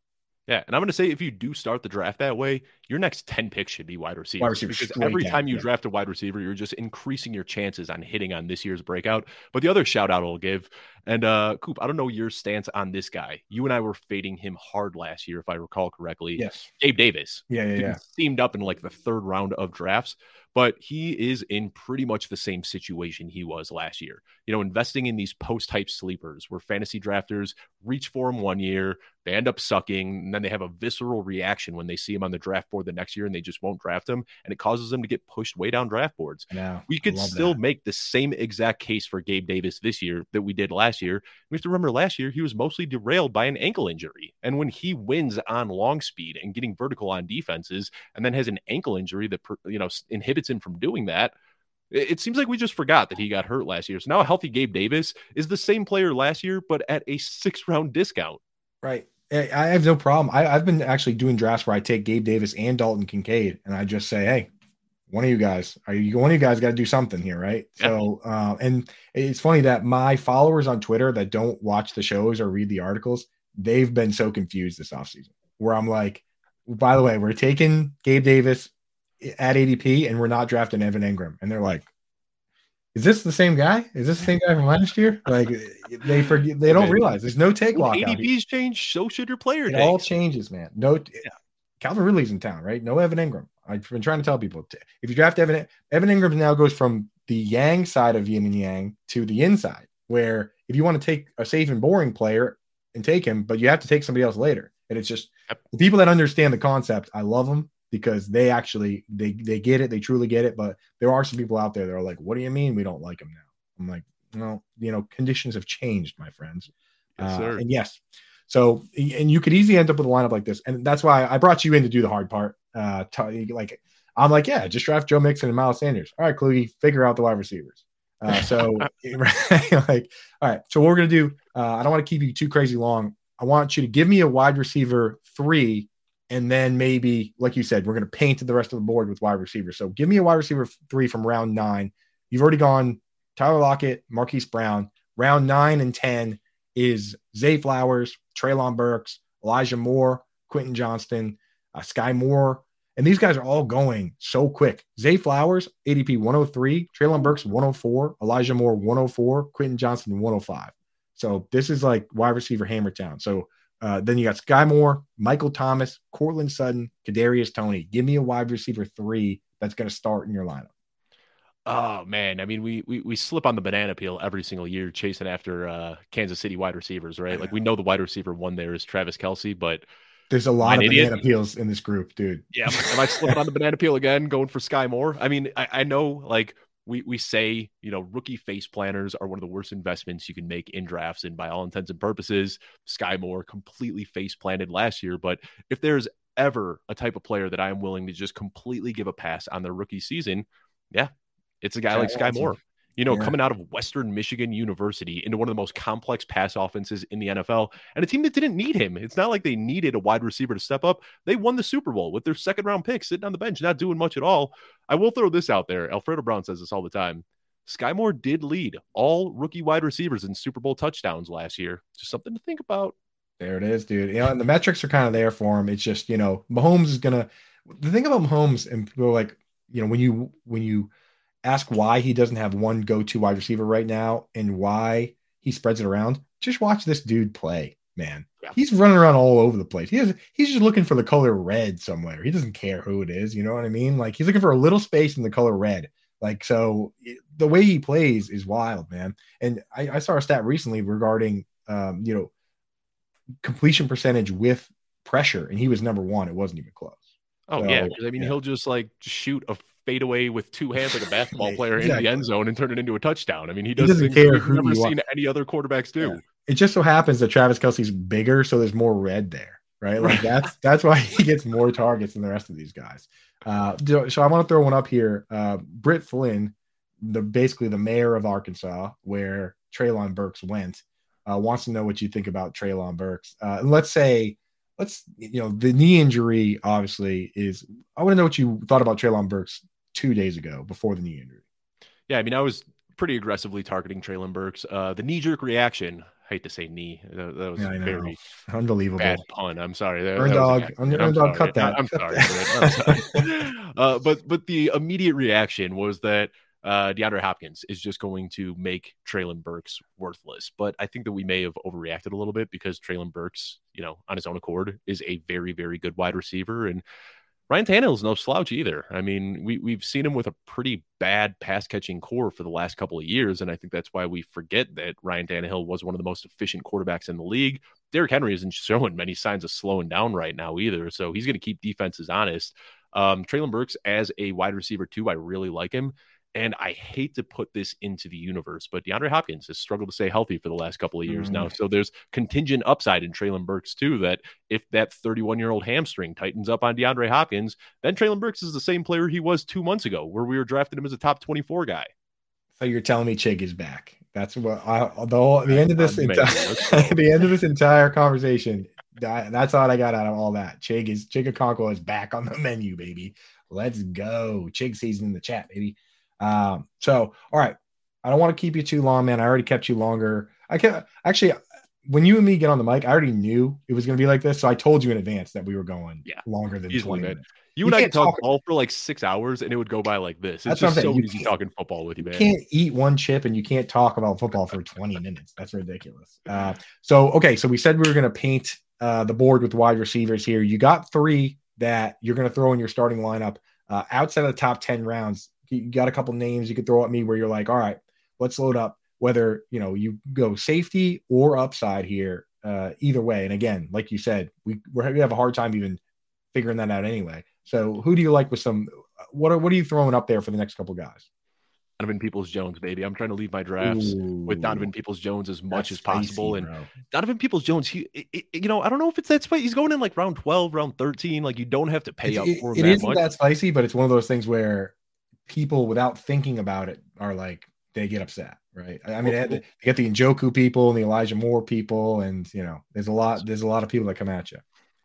Yeah, and I'm going to say if you do start the draft that way, your next 10 picks should be wide receivers. Wide receiver because every down, time you yeah. draft a wide receiver, you're just increasing your chances on hitting on this year's breakout. But the other shout out I'll give, and uh Coop, I don't know your stance on this guy. You and I were fading him hard last year, if I recall correctly. Yes. Gabe Davis. Yeah, yeah, yeah. Steamed up in like the third round of drafts but he is in pretty much the same situation he was last year. You know, investing in these post type sleepers where fantasy drafters reach for him one year, they end up sucking, and then they have a visceral reaction when they see him on the draft board the next year and they just won't draft him. And it causes them to get pushed way down draft boards. Yeah, we could still that. make the same exact case for Gabe Davis this year that we did last year. We have to remember last year he was mostly derailed by an ankle injury. And when he wins on long speed and getting vertical on defenses and then has an ankle injury that, you know, inhibits him from doing that, it seems like we just forgot that he got hurt last year. So now a healthy Gabe Davis is the same player last year, but at a six round discount. Right. I have no problem. I, have been actually doing drafts where I take Gabe Davis and Dalton Kincaid, and I just say, "Hey, one of you guys, are you one of you guys got to do something here, right?" Yeah. So, uh, and it's funny that my followers on Twitter that don't watch the shows or read the articles, they've been so confused this offseason. Where I'm like, by the way, we're taking Gabe Davis at ADP, and we're not drafting Evan Engram and they're like, is this the same guy? Is this the same guy from last year? Like they forget, they don't realize there's no take lock. ADP's changed, so should your player. It all changes, man. No, yeah. Calvin Ridley's in town, right? No Evan Engram. I've been trying to tell people if you draft Evan, Evan Engram now goes from the Yang side of yin and yang to the inside, where if you want to take a safe and boring player and take him, but you have to take somebody else later. And it's just yep. the people that understand the concept. I love them because they actually they they get it, they truly get it. But there are some people out there that are like, "What do you mean we don't like him now?" I'm like, well, you know, conditions have changed, my friends. Yes, uh, and yes, so and you could easily end up with a lineup like this, and that's why I brought you in to do the hard part. Uh, t- like I'm like, yeah, just draft Joe Mixon and Miles Sanders. All right, Kluge, figure out the wide receivers. Uh, so like, all right. So what we're gonna do? Uh, I don't want to keep you too crazy long. I want you to give me a wide receiver three and then maybe, like you said, we're going to paint the rest of the board with wide receivers. So give me a wide receiver three from round nine. You've already gone Tyler Lockett, Marquise Brown. Round nine and 10 is Zay Flowers, Treylon Burks, Elijah Moore, Quentin Johnston, uh, Skyy Moore. And these guys are all going so quick. Zay Flowers, ADP 103, Treylon Burks 104, Elijah Moore 104, Quentin Johnston 105. So this is like wide receiver hammer town. So uh, then you got Skyy Moore, Michael Thomas, Courtland Sutton, Kadarius Toney. Give me a wide receiver three that's going to start in your lineup. Oh man, I mean, we, we we slip on the banana peel every single year chasing after uh, Kansas City wide receivers, right? Like we know the wide receiver one there is Travis Kelce, but there's a lot of idiot. banana peels in this group, dude. Yeah, am I slipping on the banana peel again, going for Skyy Moore? I mean, I, I know like we we say you know rookie face planners are one of the worst investments you can make in drafts, and by all intents and purposes, Skyy Moore completely face planted last year. But if there's ever a type of player that I am willing to just completely give a pass on their rookie season, yeah, it's a guy like Skyy Moore. You know, yeah. coming out of Western Michigan University into one of the most complex pass offenses in the NFL, and a team that didn't need him. It's not like they needed a wide receiver to step up. They won the Super Bowl with their second round pick sitting on the bench, not doing much at all. I will throw this out there. Alfredo Brown says this all the time. Skyy Moore did lead all rookie wide receivers in Super Bowl touchdowns last year. Just something to think about. There it is, dude. You know, and the metrics are kind of there for him. It's just, you know, Mahomes is gonna the thing about Mahomes and people like, you know, when you when you ask why he doesn't have one go-to wide receiver right now and why he spreads it around, just watch this dude play, man. Yeah. He's running around all over the place. He has, he's just looking for the color red somewhere. He doesn't care who it is. You know what I mean? Like he's looking for a little space in the color red. Like so, the way he plays is wild, man. And I, I saw a stat recently regarding, um, you know, completion percentage with pressure, and he was number one. It wasn't even close. Oh so, yeah, I mean yeah. he'll just like shoot a fade away with two hands like a basketball player exactly. in the end zone and turn it into a touchdown. I mean, he, does he doesn't care who never seen any other quarterbacks do. Yeah. It just so happens that Travis Kelce's bigger, so there's more red there, right? Like that's that's why he gets more targets than the rest of these guys. Uh, so I want to throw one up here. Uh, Britt Flynn, the basically the mayor of Arkansas, where Treylon Burks went, uh, wants to know what you think about Treylon Burks. Uh, let's say let's you know the knee injury obviously is i want to know what you thought about Treylon Burks two days ago before the knee injury. Yeah, I mean, I was pretty aggressively targeting Treylon Burks. Uh, the knee jerk reaction. I hate to say knee. That, that was yeah, very unbelievable bad pun. I'm sorry. That, Earn dog, Earn dog, cut that. I'm sorry. I'm sorry. uh, but but the immediate reaction was that uh, DeAndre Hopkins is just going to make Treylon Burks worthless. But I think that we may have overreacted a little bit because Treylon Burks, you know, on his own accord, is a very, very good wide receiver. And Ryan Tannehill is no slouch either. I mean, we we've seen him with a pretty bad pass catching core for the last couple of years, and I think that's why we forget that Ryan Tannehill was one of the most efficient quarterbacks in the league. Derrick Henry isn't showing many signs of slowing down right now either, so he's going to keep defenses honest. Um, Treylon Burks as a wide receiver too, I really like him. And I hate to put this into the universe, but DeAndre Hopkins has struggled to stay healthy for the last couple of years mm. now. So there's contingent upside in Treylon Burks too. That if that 31 year old hamstring tightens up on DeAndre Hopkins, then Treylon Burks is the same player he was two months ago, where we were drafting him as a top 24 guy. So you're telling me Chig is back? That's what I the whole, the end of this entire, the end of this entire conversation. That, that's all I got out of all that. Chig is Chig Okonkwo is back on the menu, baby. Let's go. Chig season in the chat, baby. Um, so, all right. I don't want to keep you too long, man. I already kept you longer. I can actually, when you and me get on the mic, I already knew it was going to be like this. So I told you in advance that we were going yeah, longer than easily, 20 minutes. You, you and I can talk, talk for like six hours and it would go by like this. It's just so easy talking football with you, man. You can't eat one chip and you can't talk about football for 20 minutes. That's ridiculous. Uh, so, okay. So we said we were going to paint uh, the board with wide receivers here. You got three that you're going to throw in your starting lineup uh, outside of the top 10 rounds you got a couple names you could throw at me where you're like, all right, let's load up. Whether you know you go safety or upside here, uh, either way. And again, like you said, we we have a hard time even figuring that out anyway. So who do you like with some? What are what are you throwing up there for the next couple guys? Donovan Peoples Jones, baby. I'm trying to leave my drafts Ooh, with Donovan Peoples Jones as much as possible. Spicy, and Donovan Peoples Jones, he, it, you know, I don't know if it's that spicy. He's going in like round 12, round 13. Like you don't have to pay up for him. It that isn't much. that spicy, but it's one of those things where people without thinking about it are like they get upset, right? I mean, they get the Njoku people and the Elijah Moore people, and you know, there's a lot, there's a lot of people that come at you.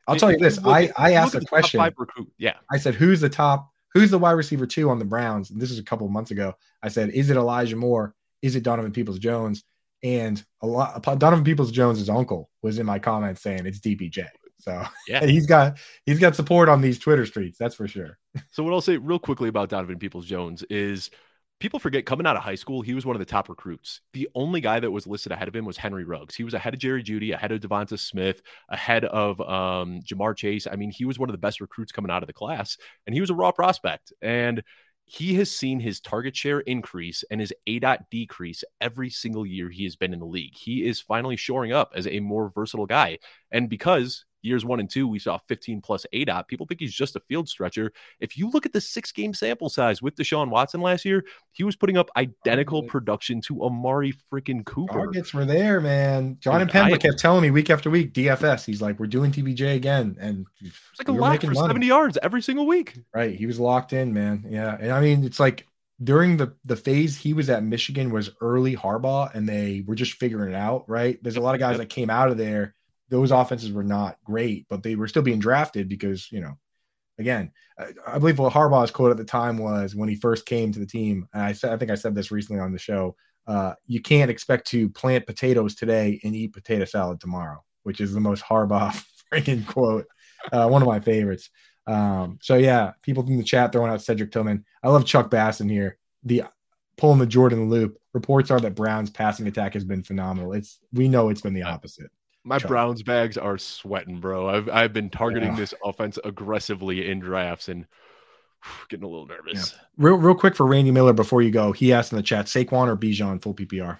I'll tell you this. look I I asked a at the top question. recruit- yeah, I said, "Who's the top? Who's the wide receiver two on the Browns?" And this is a couple of months ago. I said, "Is it Elijah Moore? Is it Donovan Peoples Jones?" And a lot Donovan Peoples Jones's uncle was in my comments saying it's DPJ. So yeah. he's got he's got support on these Twitter streets. That's for sure. So what I'll say real quickly about Donovan Peoples Jones is people forget coming out of high school, he was one of the top recruits. The only guy that was listed ahead of him was Henry Ruggs. He was ahead of Jerry Jeudy, ahead of DeVonta Smith, ahead of um, Ja'Marr Chase. I mean, he was one of the best recruits coming out of the class, and he was a raw prospect. And he has seen his target share increase and his A dot decrease every single year he has been in the league. He is finally shoring up as a more versatile guy. And because years one and two, we saw 15 plus ADOT, people think he's just a field stretcher. If you look at the six game sample size with Deshaun Watson last year, he was putting up identical production to Amari freaking Cooper. Targets were there, man. John and Pemba kept telling me week after week, DFS. He's like, "We're doing DPJ again," and It's like a lot for money. 70 yards every single week. Right. He was locked in, man. Yeah. And I mean, it's like during the the phase he was at Michigan was early Harbaugh and they were just figuring it out, right? There's a lot of guys that came out of there. Those offenses were not great, but they were still being drafted because, you know, again, I, I believe what Harbaugh's quote at the time was when he first came to the team. And I said, I think I said this recently on the show. Uh, you can't expect to plant potatoes today and eat potato salad tomorrow, which is the most Harbaugh freaking quote. Uh, one of my favorites. Um, so yeah, people in the chat throwing out Cedric Tillman. I love Chuck Bass in here. The pulling the Jordan loop. Reports are that Brown's passing attack has been phenomenal. It's we know it's been the opposite. My. Browns bags are sweating, bro. I've I've been targeting Yeah. this offense aggressively in drafts and getting a little nervous. Real real quick for Randy Miller before you go. He asked in the chat, Saquon or Bijan full PPR.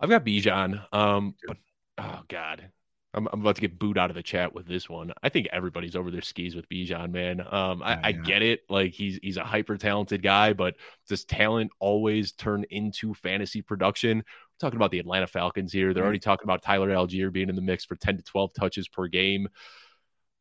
I've got Bijan. Um, but oh god, I'm, I'm about to get booed out of the chat with this one. I think everybody's over their skis with Bijan, man. Um, I, Yeah, I get it. Like he's he's a hyper talented guy, but does talent always turn into fantasy production? Talking about the Atlanta Falcons here. They're mm-hmm. already talking about Tyler Allgeier being in the mix for 10 to 12 touches per game.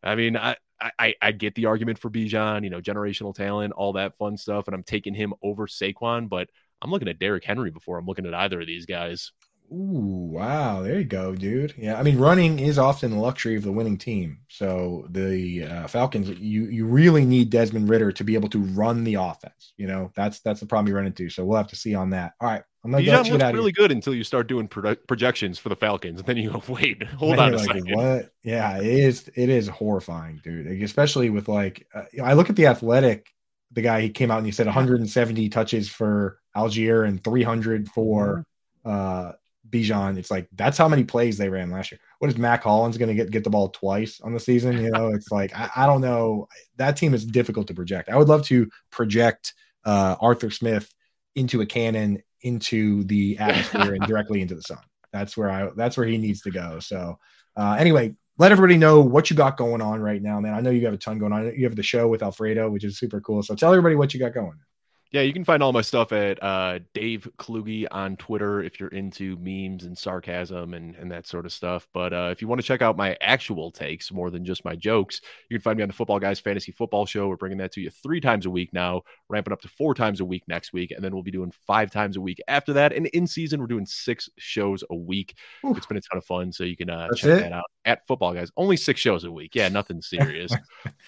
I mean, I, I I get the argument for Bijan, you know, generational talent, all that fun stuff, and I'm taking him over Saquon, but I'm looking at Derrick Henry before I'm looking at either of these guys. Ooh, wow. There you go, dude. Yeah, I mean, running is often the luxury of the winning team. So the uh, Falcons, you you really need Desmond Ridder to be able to run the offense. You know, that's that's the problem you run into. So we'll have to see on that. All right, I'm gonna you get out of really good until you start doing projections for the Falcons, and then you go, "Wait, hold on a like, second. What? Yeah, it is. It is horrifying, dude. Like, especially with like, uh, I look at the athletic. The guy he came out and he said 170 touches for Allgeier and 300 for uh Bijan. It's like that's how many plays they ran last year. What is Mack Hollins going to get get the ball twice on the season? You know, it's like I, I don't know. That team is difficult to project. I would love to project uh Arthur Smith into a cannon into the atmosphere and directly into the sun. That's where I that's where he needs to go. So uh anyway, let everybody know what you got going on right now, man. I know you have a ton going on. You have the show with Alfredo, which is super cool. So tell everybody what you got going. Yeah, you can find all my stuff at uh, Dave Kluge on Twitter if you're into memes and sarcasm and, and that sort of stuff. But uh, if you want to check out my actual takes more than just my jokes, you can find me on the Football Guys Fantasy Football Show. We're bringing that to you three times a week now, ramping up to four times a week next week. And then we'll be doing five times a week after that. And in season, we're doing six shows a week. Oof. It's been a ton of fun. So you can uh, check it? that out at Football Guys. Only six shows a week. Yeah, nothing serious.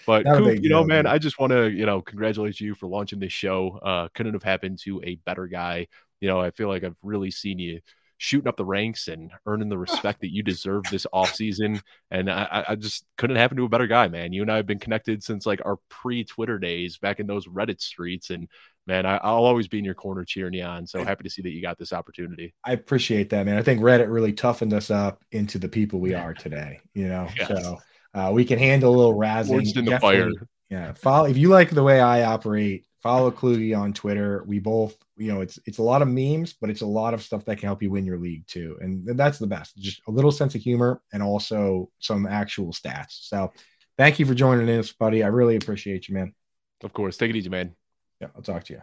But Coop, you know, man. I just want to, you know, congratulate you for launching this show. Uh, couldn't have happened to a better guy. You know, I feel like I've really seen you shooting up the ranks and earning the respect that you deserve this offseason. And I, I- just couldn't happen to a better guy, man. You and I have been connected since like our pre-Twitter days back in those Reddit streets. And man, I, I'll always be in your corner cheering you on. So happy to see that you got this opportunity. I appreciate that, man. I think Reddit really toughened us up into the people we are today. You know, Yes. so uh, we can handle a little razzing. Forged in the fire. Yeah, follow if you like the way I operate. Follow Kluge on Twitter. We both, you know, it's it's a lot of memes, but it's a lot of stuff that can help you win your league too, and that's the best. Just a little sense of humor and also some actual stats. So, thank you for joining us, buddy. I really appreciate you, man. Of course. Take it easy, man. Yeah, I'll talk to you.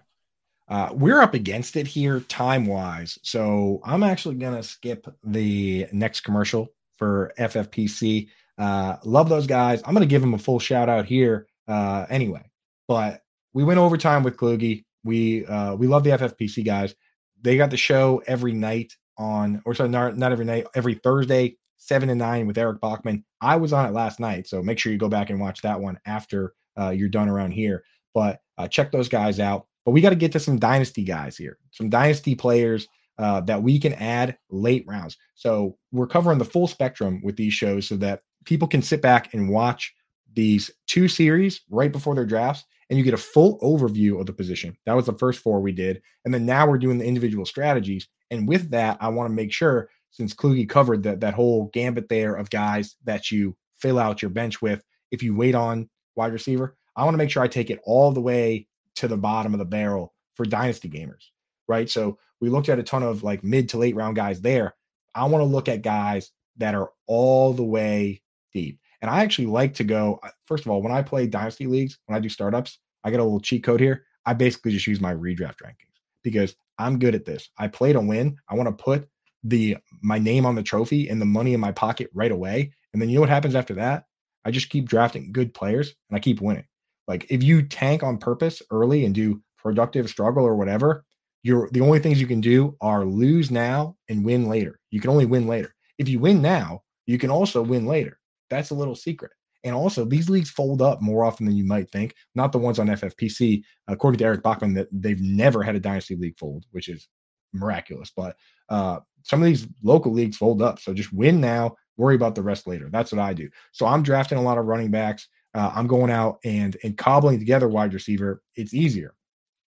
Uh, we're up against it here time wise. So I'm actually going to skip the next commercial for FFPC. Uh, love those guys. I'm going to give them a full shout out here uh, anyway. But we went overtime with Kluge. We uh, we love the FFPC guys. They got the show every night on, or sorry, not, not every night, every Thursday, seven to nine with Eric Bachman. I was on it last night, so make sure you go back and watch that one after uh, you're done around here. But uh, check those guys out. But we got to get to some dynasty guys here, some dynasty players uh, that we can add late rounds. So we're covering the full spectrum with these shows so that people can sit back and watch these two series right before their drafts and you get a full overview of the position. That was the first four we did. And then now we're doing the individual strategies. And with that, I want to make sure, since Kluge covered that, that whole gambit there of guys that you fill out your bench with, if you wait on wide receiver, I want to make sure I take it all the way to the bottom of the barrel for dynasty gamers, right? So we looked at a ton of like mid to late round guys there. I want to look at guys that are all the way deep. And I actually like to go, uh, first of all, when I play dynasty leagues, when I do startups, I get a little cheat code here. I basically just use my redraft rankings because I'm good at this. I play to win. I want to put the my name on the trophy and the money in my pocket right away. And then you know what happens after that? I just keep drafting good players and I keep winning. Like if you tank on purpose early and do productive struggle or whatever, you're the only things you can do are lose now and win later. You can only win later. If you win now, you can also win later. That's a little secret. And also, these leagues fold up more often than you might think. Not the ones on FFPC, according to Eric Bachman, that they've never had a dynasty league fold, which is miraculous. But uh, some of these local leagues fold up. So just win now, worry about the rest later. That's what I do. So I'm drafting a lot of running backs. Uh, I'm going out and and cobbling together wide receiver. It's easier,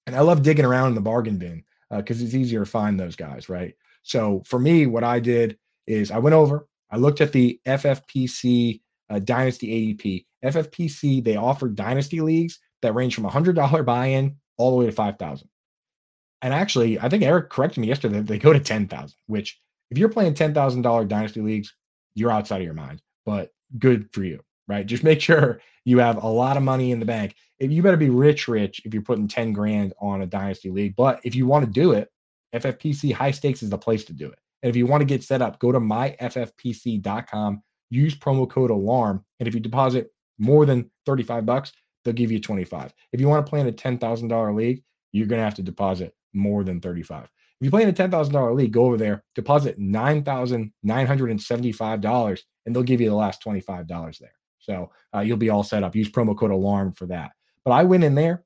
and I love digging around in the bargain bin because uh, it's easier to find those guys, right? So for me, what I did is I went over, I looked at the FFPC uh, Dynasty ADP. FFPC, they offer Dynasty leagues that range from $100 buy in all the way to 5000 And actually, I think Eric corrected me yesterday they go to 10000 which if you're playing $10,000 Dynasty leagues, you're outside of your mind, but good for you, right? Just make sure you have a lot of money in the bank. If you better be rich, rich if you're putting 10 grand on a Dynasty league. But if you want to do it, FFPC high stakes is the place to do it. And if you want to get set up, go to myffpc.com use promo code alarm. And if you deposit more than 35 bucks, they'll give you 25. If you want to play in a $10,000 league, you're going to have to deposit more than 35. If you play in a $10,000 league, go over there, deposit $9,975, and they'll give you the last $25 there. So uh, you'll be all set up. Use promo code alarm for that. But I went in there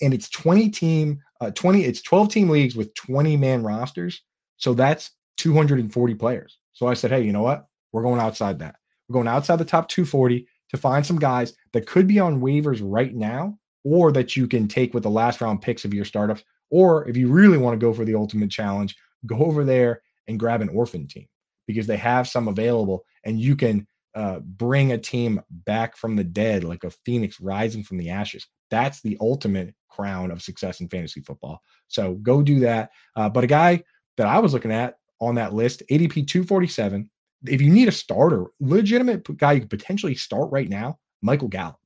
and it's 20 team, uh, 20, it's 12 team leagues with 20 man rosters. So that's 240 players. So I said, hey, you know what? We're going outside that. We're going outside the top 240 to find some guys that could be on waivers right now or that you can take with the last round picks of your startups. Or if you really want to go for the ultimate challenge, go over there and grab an orphan team because they have some available and you can uh, bring a team back from the dead like a phoenix rising from the ashes. That's the ultimate crown of success in fantasy football. So go do that. Uh, but a guy that I was looking at on that list, ADP 247, if you need a starter, legitimate guy you could potentially start right now, Michael Gallup,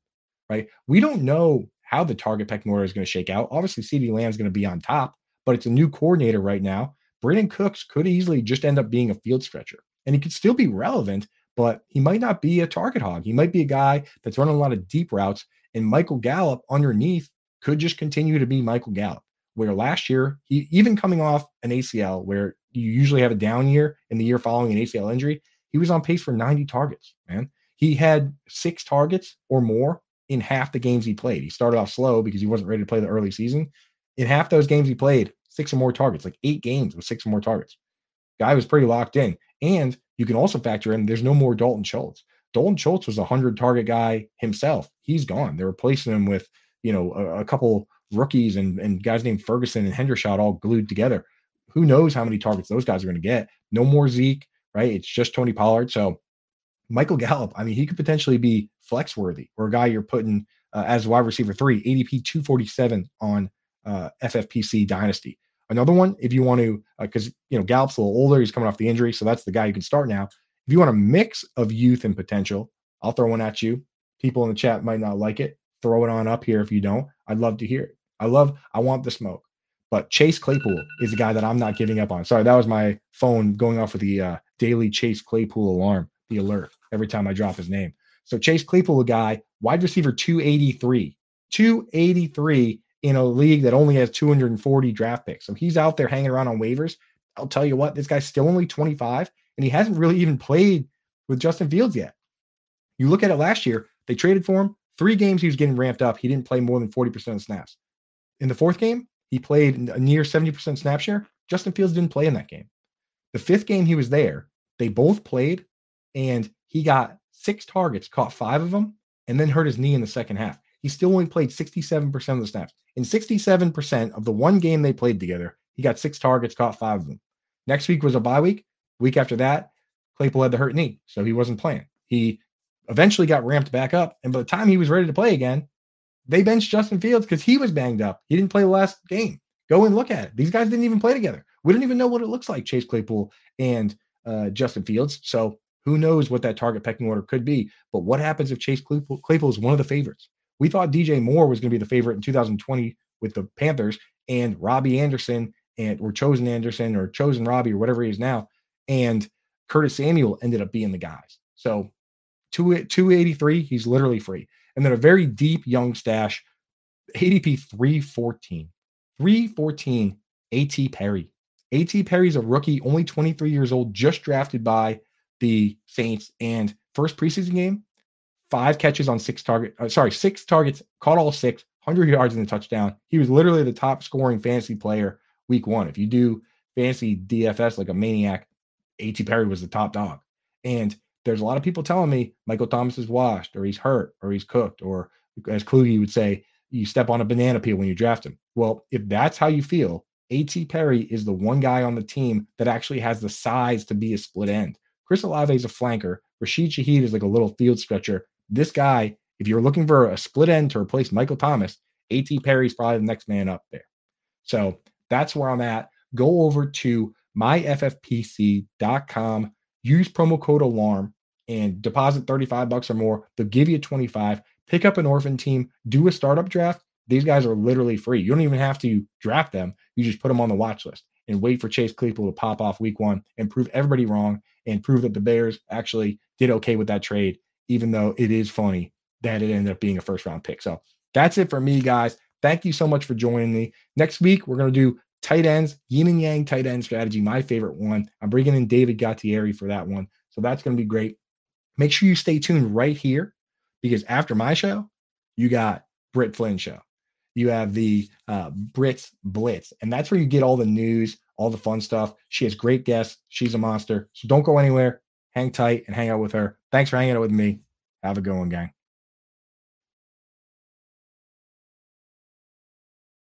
right? We don't know how the target pecking order is going to shake out. Obviously, CeeDee Lamb is going to be on top, but it's a new coordinator right now. Brandin Cooks could easily just end up being a field stretcher, and he could still be relevant, but he might not be a target hog. He might be a guy that's running a lot of deep routes, and Michael Gallup underneath could just continue to be Michael Gallup. Where last year, he even coming off an ACL, where you usually have a down year in the year following an ACL injury. He was on pace for 90 targets, man. He had six targets or more in half the games he played. He started off slow because he wasn't ready to play the early season. In half those games he played, six or more targets, like eight games with six or more targets. Guy was pretty locked in. And you can also factor in there's no more Dalton Schultz. Dalton Schultz was a 100 target guy himself. He's gone. They're replacing him with, you know, a, a couple rookies and, and guys named Ferguson and Hendershot all glued together who knows how many targets those guys are going to get? No more Zeke, right? It's just Tony Pollard. So Michael Gallup, I mean, he could potentially be flex worthy or a guy you're putting uh, as wide receiver three, ADP 247 on uh, FFPC Dynasty. Another one, if you want to, because uh, you know Gallup's a little older, he's coming off the injury, so that's the guy you can start now. If you want a mix of youth and potential, I'll throw one at you. People in the chat might not like it. Throw it on up here if you don't. I'd love to hear it. I love, I want the smoke. But Chase Claypool is a guy that I'm not giving up on. Sorry, that was my phone going off with the uh, daily Chase Claypool alarm, the alert every time I drop his name. So Chase Claypool, a guy, wide receiver 283, 283 in a league that only has 240 draft picks. So he's out there hanging around on waivers. I'll tell you what, this guy's still only 25 and he hasn't really even played with Justin Fields yet. You look at it last year, they traded for him. Three games he was getting ramped up. He didn't play more than 40% of snaps. In the fourth game, he played a near 70% snap share. Justin Fields didn't play in that game. The fifth game he was there, they both played, and he got six targets, caught five of them, and then hurt his knee in the second half. He still only played 67% of the snaps. In 67% of the one game they played together, he got six targets, caught five of them. Next week was a bye week. Week after that, Claypool had the hurt knee, so he wasn't playing. He eventually got ramped back up. And by the time he was ready to play again, they benched Justin Fields because he was banged up. He didn't play the last game. Go and look at it. These guys didn't even play together. We don't even know what it looks like, Chase Claypool and uh, Justin Fields. So who knows what that target pecking order could be? But what happens if Chase Claypool, is one of the favorites? We thought DJ Moore was going to be the favorite in 2020 with the Panthers, and Robbie Anderson and or chosen Anderson or chosen Robbie or whatever he is now, and Curtis Samuel ended up being the guys. So two, 283, he's literally free. And then a very deep young stash, ADP 314. 314, A.T. Perry. A.T. Perry's a rookie, only 23 years old, just drafted by the Saints. And first preseason game, five catches on six target. Uh, sorry, six targets, caught all six, 100 yards in the touchdown. He was literally the top scoring fantasy player week one. If you do fantasy DFS like a maniac, A.T. Perry was the top dog. And there's a lot of people telling me Michael Thomas is washed or he's hurt or he's cooked, or as Kluge would say, you step on a banana peel when you draft him. Well, if that's how you feel, A.T. Perry is the one guy on the team that actually has the size to be a split end. Chris Olave is a flanker. Rashid Shaheed is like a little field stretcher. This guy, if you're looking for a split end to replace Michael Thomas, A.T. Perry's probably the next man up there. So that's where I'm at. Go over to myffpc.com, use promo code alarm and deposit 35 bucks or more. They'll give you 25. Pick up an orphan team, do a startup draft. These guys are literally free. You don't even have to draft them. You just put them on the watch list and wait for Chase Claypool to pop off week one and prove everybody wrong and prove that the Bears actually did okay with that trade, even though it is funny that it ended up being a first round pick. So that's it for me, guys. Thank you so much for joining me. Next week, we're going to do tight ends, yin and yang tight end strategy, my favorite one. I'm bringing in David Gattieri for that one. So that's going to be great. Make sure you stay tuned right here because after my show, you got Brit Flynn show. You have the uh, Blitz, and that's where you get all the news, all the fun stuff. She has great guests. She's a monster. So don't go anywhere. Hang tight and hang out with her. Thanks for hanging out with me. Have a good one, gang.